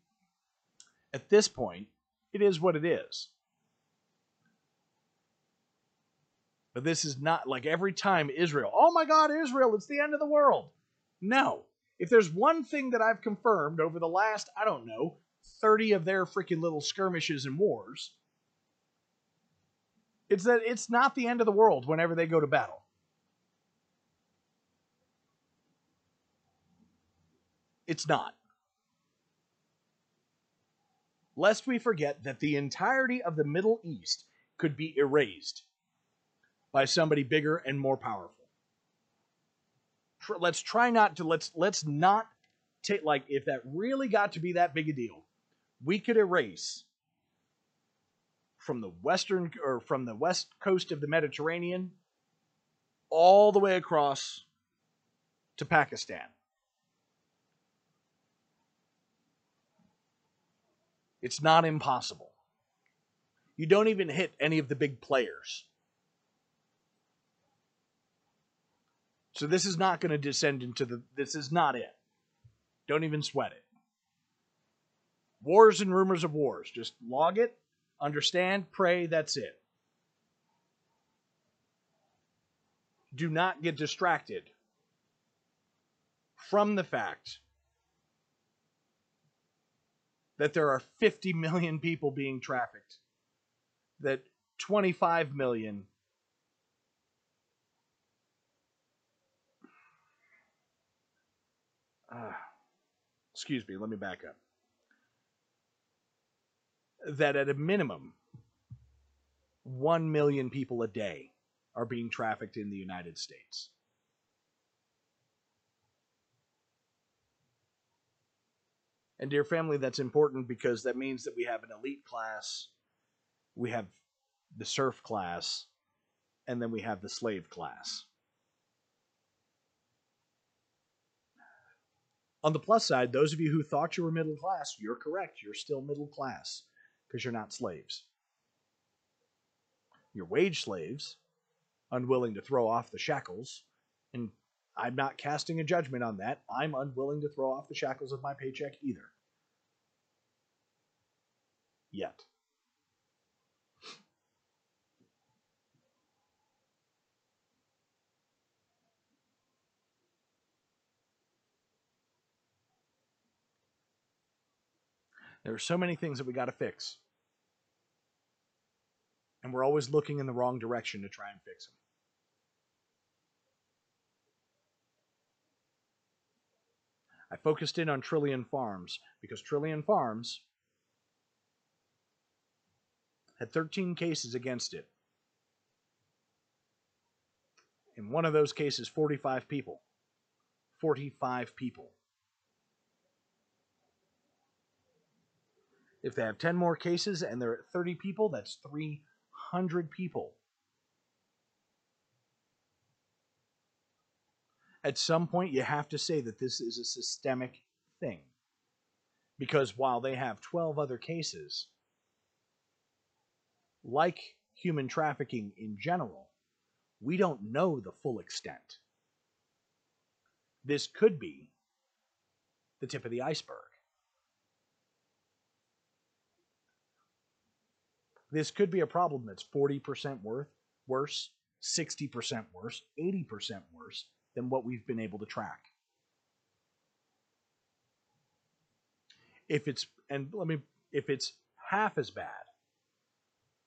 at this point, it is what it is. But this is not like every time Israel, oh my God, Israel, it's the end of the world. No. If there's one thing that I've confirmed over the last, I don't know, 30 of their freaking little skirmishes and wars, it's that it's not the end of the world whenever they go to battle. It's not. Lest we forget that the entirety of the Middle East could be erased by somebody bigger and more powerful. Let's try not to let's let's not take like if that really got to be that big a deal, we could erase from the western or from the west coast of the Mediterranean all the way across to Pakistan. It's not impossible. You don't even hit any of the big players. So this is not going to descend into the. This is not it. Don't even sweat it. Wars and rumors of wars. Just log it, understand, pray, that's it. Do not get distracted from the fact that there are 50 million people being trafficked, that 25 million uh, excuse me, let me back up. That at a minimum, 1 million people a day are being trafficked in the United States. And, dear family, that's important because that means that we have an elite class, we have the serf class, and then we have the slave class. On the plus side, those of you who thought you were middle class, you're correct. You're still middle class because you're not slaves. You're wage slaves, unwilling to throw off the shackles. And I'm not casting a judgment on that. I'm unwilling to throw off the shackles of my paycheck either. Yet. There are so many things that we got to fix. And we're always looking in the wrong direction to try and fix them. I focused in on Trillium Farms because Trillium Farms had 13 cases against it. In one of those cases, 45 people. 45 people. If they have 10 more cases and they're at 30 people, that's 300 people. At some point, you have to say that this is a systemic thing. Because while they have 12 other cases, like human trafficking in general, we don't know the full extent. This could be the tip of the iceberg. This could be a problem that's 40% worth, worse, 60% worse, 80% worse than what we've been able to track. If it's and let me if it's half as bad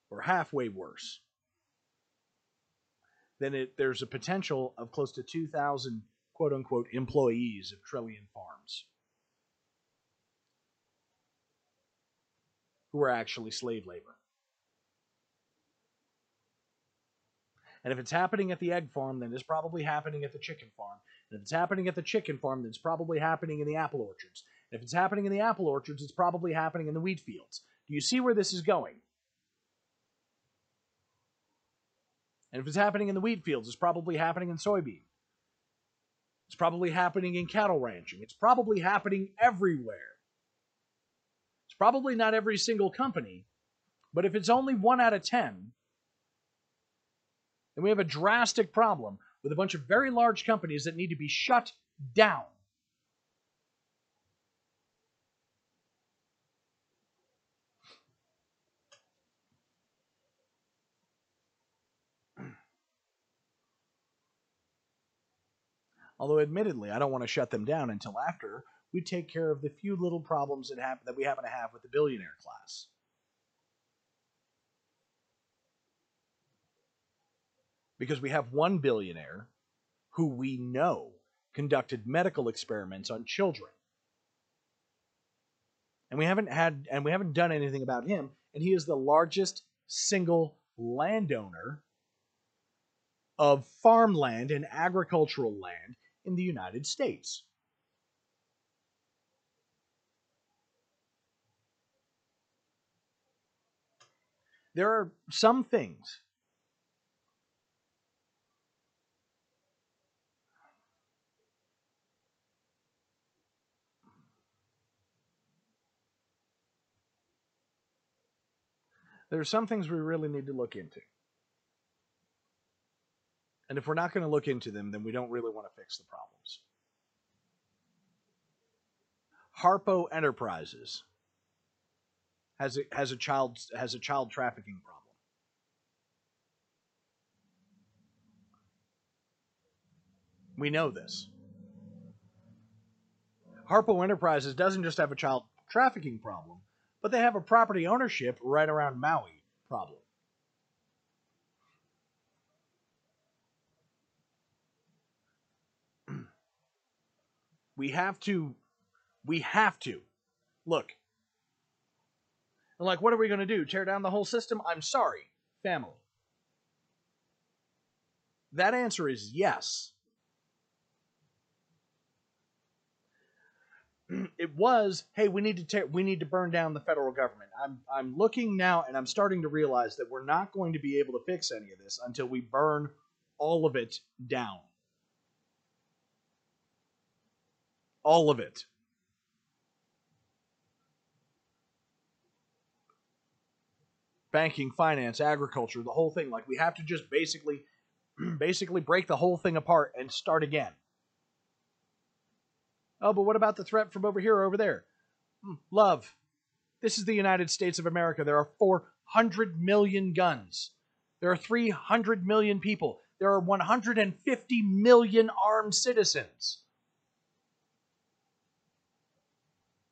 or halfway worse, then it, there's a potential of close to 2,000 quote unquote employees of Trillium Farms who are actually slave labor. And if it's happening at the egg farm, then it's probably happening at the chicken farm. And if it's happening at the chicken farm, then it's probably happening in the apple orchards. And if it's happening in the apple orchards, it's probably happening in the wheat fields. Do you see where this is going? And if it's happening in the wheat fields, it's probably happening in soybean. It's probably happening in cattle ranching. It's probably happening everywhere. It's probably not every single company, but if it's only one out of 10, then we have a drastic problem with a bunch of very large companies that need to be shut down. Although, admittedly, I don't want to shut them down until after we take care of the few little problems that, happen, that we happen to have with the billionaire class. Because we have one billionaire who we know conducted medical experiments on children. And we haven't had and we haven't done anything about him, and he is the largest single landowner of farmland and agricultural land in the United States. There are some things there are some things we really need to look into. And if we're not going to look into them, then we don't really want to fix the problems. Harpo Enterprises has a, has a child has a child trafficking problem. We know this. Harpo Enterprises doesn't just have a child trafficking problem, but they have a property ownership right around Maui problem. we have to we have to look. And like what are we going to do tear down the whole system? I'm sorry family. That answer is yes it was hey we need to tear, we need to burn down the federal government. I'm i'm looking now and i'm starting to realize that we're not going to be able to fix any of this until we burn all of it down. All of it. Banking finance agriculture the whole thing. Like we have to just basically basically break the whole thing apart and start again oh but what about the threat from over here or over there? Hmm, love. This is the united states of america. There are 400 million guns. There are 300 million people. There are 150 million armed citizens.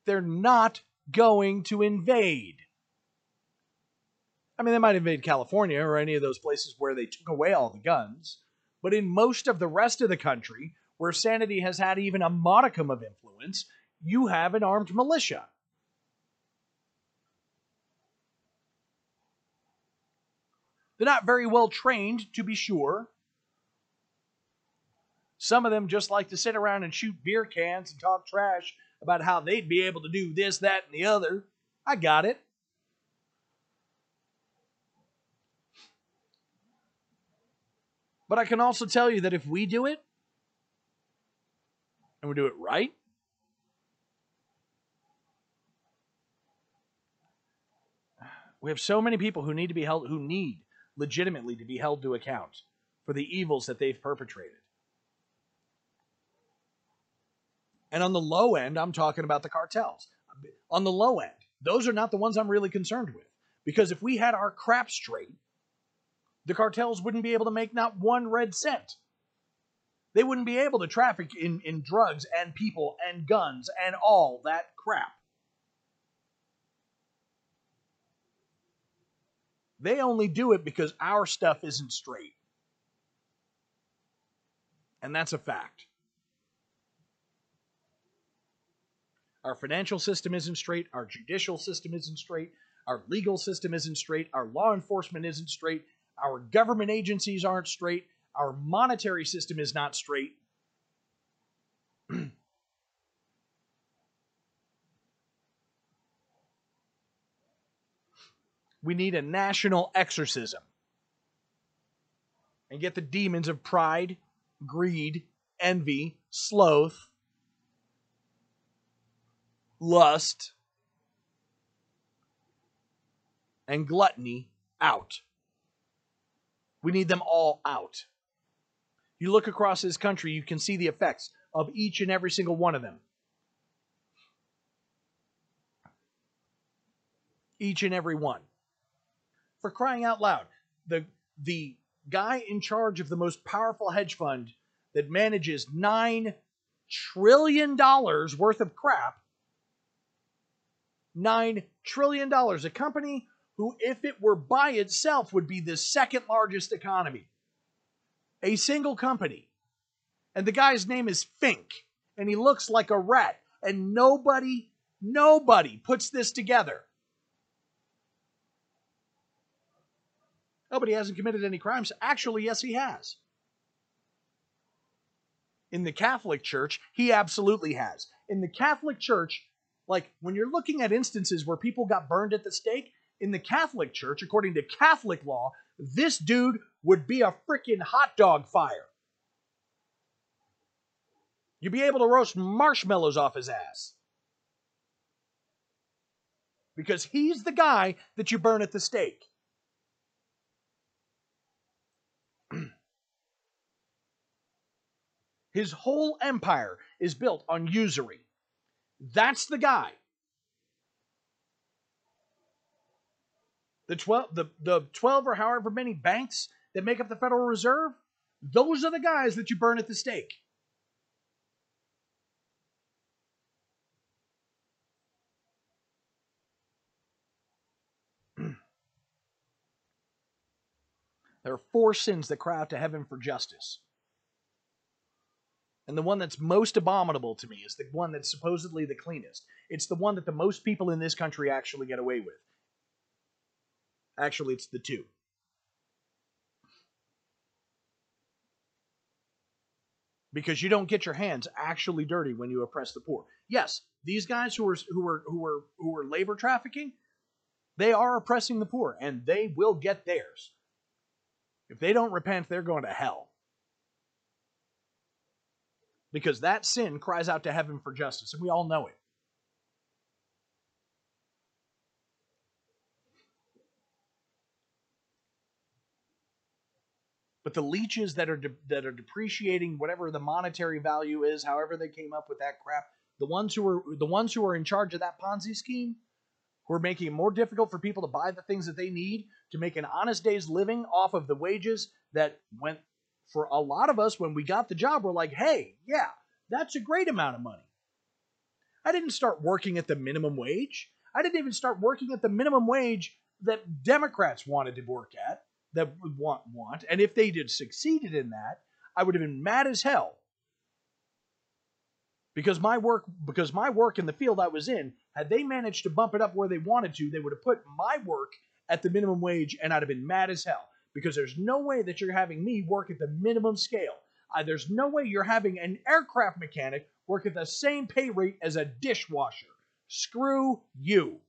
They're not going to invade. I mean, they might invade California or any of those places where they took away all the guns, but in most of the rest of the country, where sanity has had even a modicum of influence, you have an armed militia. They're not very well trained, to be sure. Some of them just like to sit around and shoot beer cans and talk trash about how they'd be able to do this, that, and the other. I got it. But I can also tell you that if we do it, and we do it right, we have so many people who need to be held, who need legitimately to be held to account for the evils that they've perpetrated. And on the low end, I'm talking about the cartels. On the low end, those are not the ones I'm really concerned with. Because if we had our crap straight, the cartels wouldn't be able to make not one red cent. They wouldn't be able to traffic in, in drugs and people and guns and all that crap. They only do it because our stuff isn't straight. And that's a fact. Our financial system isn't straight. Our judicial system isn't straight. Our legal system isn't straight. Our law enforcement isn't straight. Our government agencies aren't straight. Our monetary system is not straight. we need a national exorcism and get the demons of pride, greed, envy, sloth, lust, and gluttony out. We need them all out. You look across this country, you can see the effects of each and every single one of them. Each and every one. For crying out loud, the, the guy in charge of the most powerful hedge fund that manages $9 trillion worth of crap. $9 trillion. A company who, if it were by itself, would be the second largest economy. A single company. And the guy's name is Fink, and he looks like a rat. And nobody, nobody puts this together. Nobody hasn't committed any crimes. Actually, yes, he has. In the Catholic Church, he absolutely has. In the Catholic Church, like when you're looking at instances where people got burned at the stake, in the Catholic Church, according to Catholic law, this dude would be a freaking hot dog fire. You'd be able to roast marshmallows off his ass. Because he's the guy that you burn at the stake. His whole empire is built on usury. That's the guy. The 12 the, the 12 or however many banks that make up the Federal Reserve, those are the guys that you burn at the stake. there are four sins that cry out to heaven for justice. And the one that's most abominable to me is the one that's supposedly the cleanest. It's the one that the most people in this country actually get away with. Actually, it's the two. Because you don't get your hands actually dirty when you oppress the poor. Yes, these guys who are who are who are who are labor trafficking, they are oppressing the poor, and they will get theirs. If they don't repent, they're going to hell because that sin cries out to heaven for justice, and we all know it. But the leeches that are de- that are depreciating whatever the monetary value is, however they came up with that crap, the ones who are the ones who are in charge of that Ponzi scheme, who are making it more difficult for people to buy the things that they need to make an honest day's living off of the wages that went for a lot of us, when we got the job, we're like, hey, yeah, that's a great amount of money. I didn't start working at the minimum wage. I didn't even start working at the minimum wage that Democrats wanted to work at, that would want want. And if they did succeeded in that, I would have been mad as hell. Because my work because my work in the field I was in, had they managed to bump it up where they wanted to, they would have put my work at the minimum wage and I'd have been mad as hell because there's no way that you're having me work at the minimum scale. Uh, there's no way you're having an aircraft mechanic work at the same pay rate as a dishwasher. Screw you.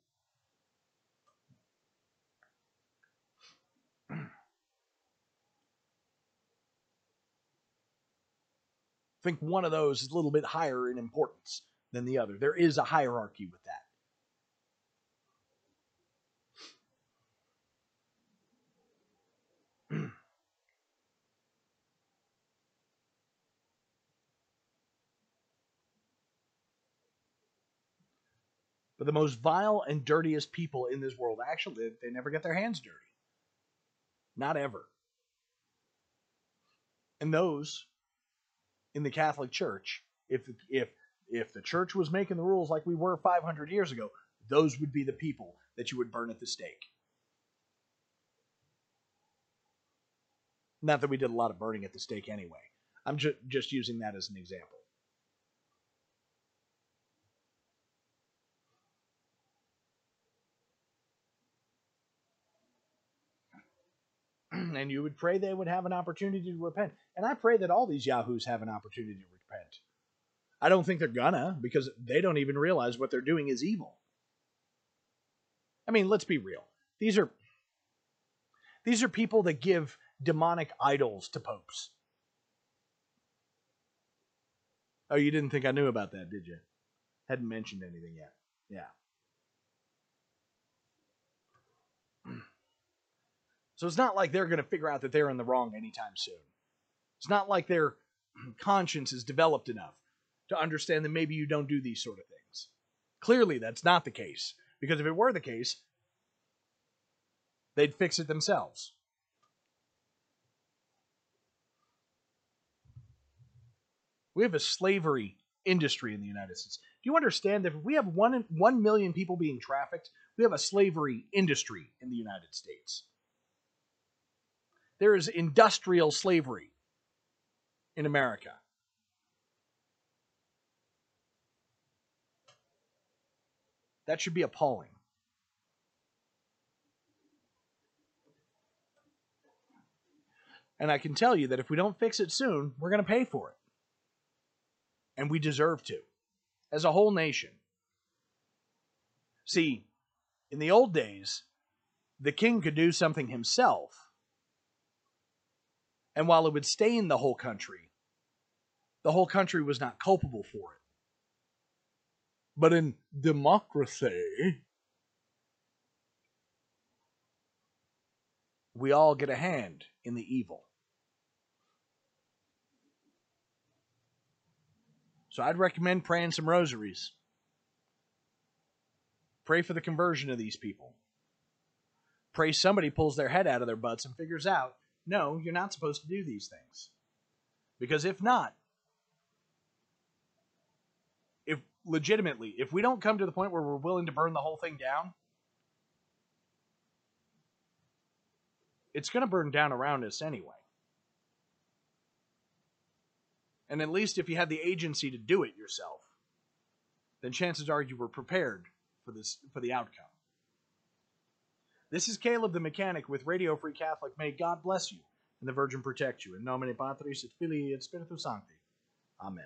Think one of those is a little bit higher in importance than the other. There is a hierarchy with that. But the most vile and dirtiest people in this world, actually, they, never get their hands dirty. Not ever. And those in the Catholic Church, if if if the church was making the rules like we were 500 years ago, those would be the people that you would burn at the stake. Not that we did a lot of burning at the stake anyway. I'm ju- just using that as an example. and you would pray they would have an opportunity to repent. And I pray that all these yahoos have an opportunity to repent. I don't think they're gonna because they don't even realize what they're doing is evil. I mean, let's be real. These are these are people that give demonic idols to popes. Oh, you didn't think I knew about that, did you? Hadn't mentioned anything yet. Yeah. So it's not like they're going to figure out that they're in the wrong anytime soon. It's not like their conscience is developed enough to understand that maybe you don't do these sort of things. Clearly, that's not the case. Because if it were the case, they'd fix it themselves. We have a slavery industry in the United States. Do you understand that if we have one, 1 million people being trafficked, we have a slavery industry in the United States? There is industrial slavery in America. That should be appalling. And I can tell you that if we don't fix it soon, we're going to pay for it. And we deserve to, as a whole nation. See, in the old days, the king could do something himself. And while it would stain the whole country, the whole country was not culpable for it. But in democracy, we all get a hand in the evil. So I'd recommend praying some rosaries. Pray for the conversion of these people. Pray somebody pulls their head out of their butts and figures out no, you're not supposed to do these things. Because if not, if legitimately, if we don't come to the point where we're willing to burn the whole thing down, it's going to burn down around us anyway. And at least if you had the agency to do it yourself, then chances are you were prepared for this for the outcome. This is Caleb the Mechanic with Radio Free Catholic. May God bless you and the Virgin protect you. In nomine Patris et Filii et Spiritus Sancti. Amen.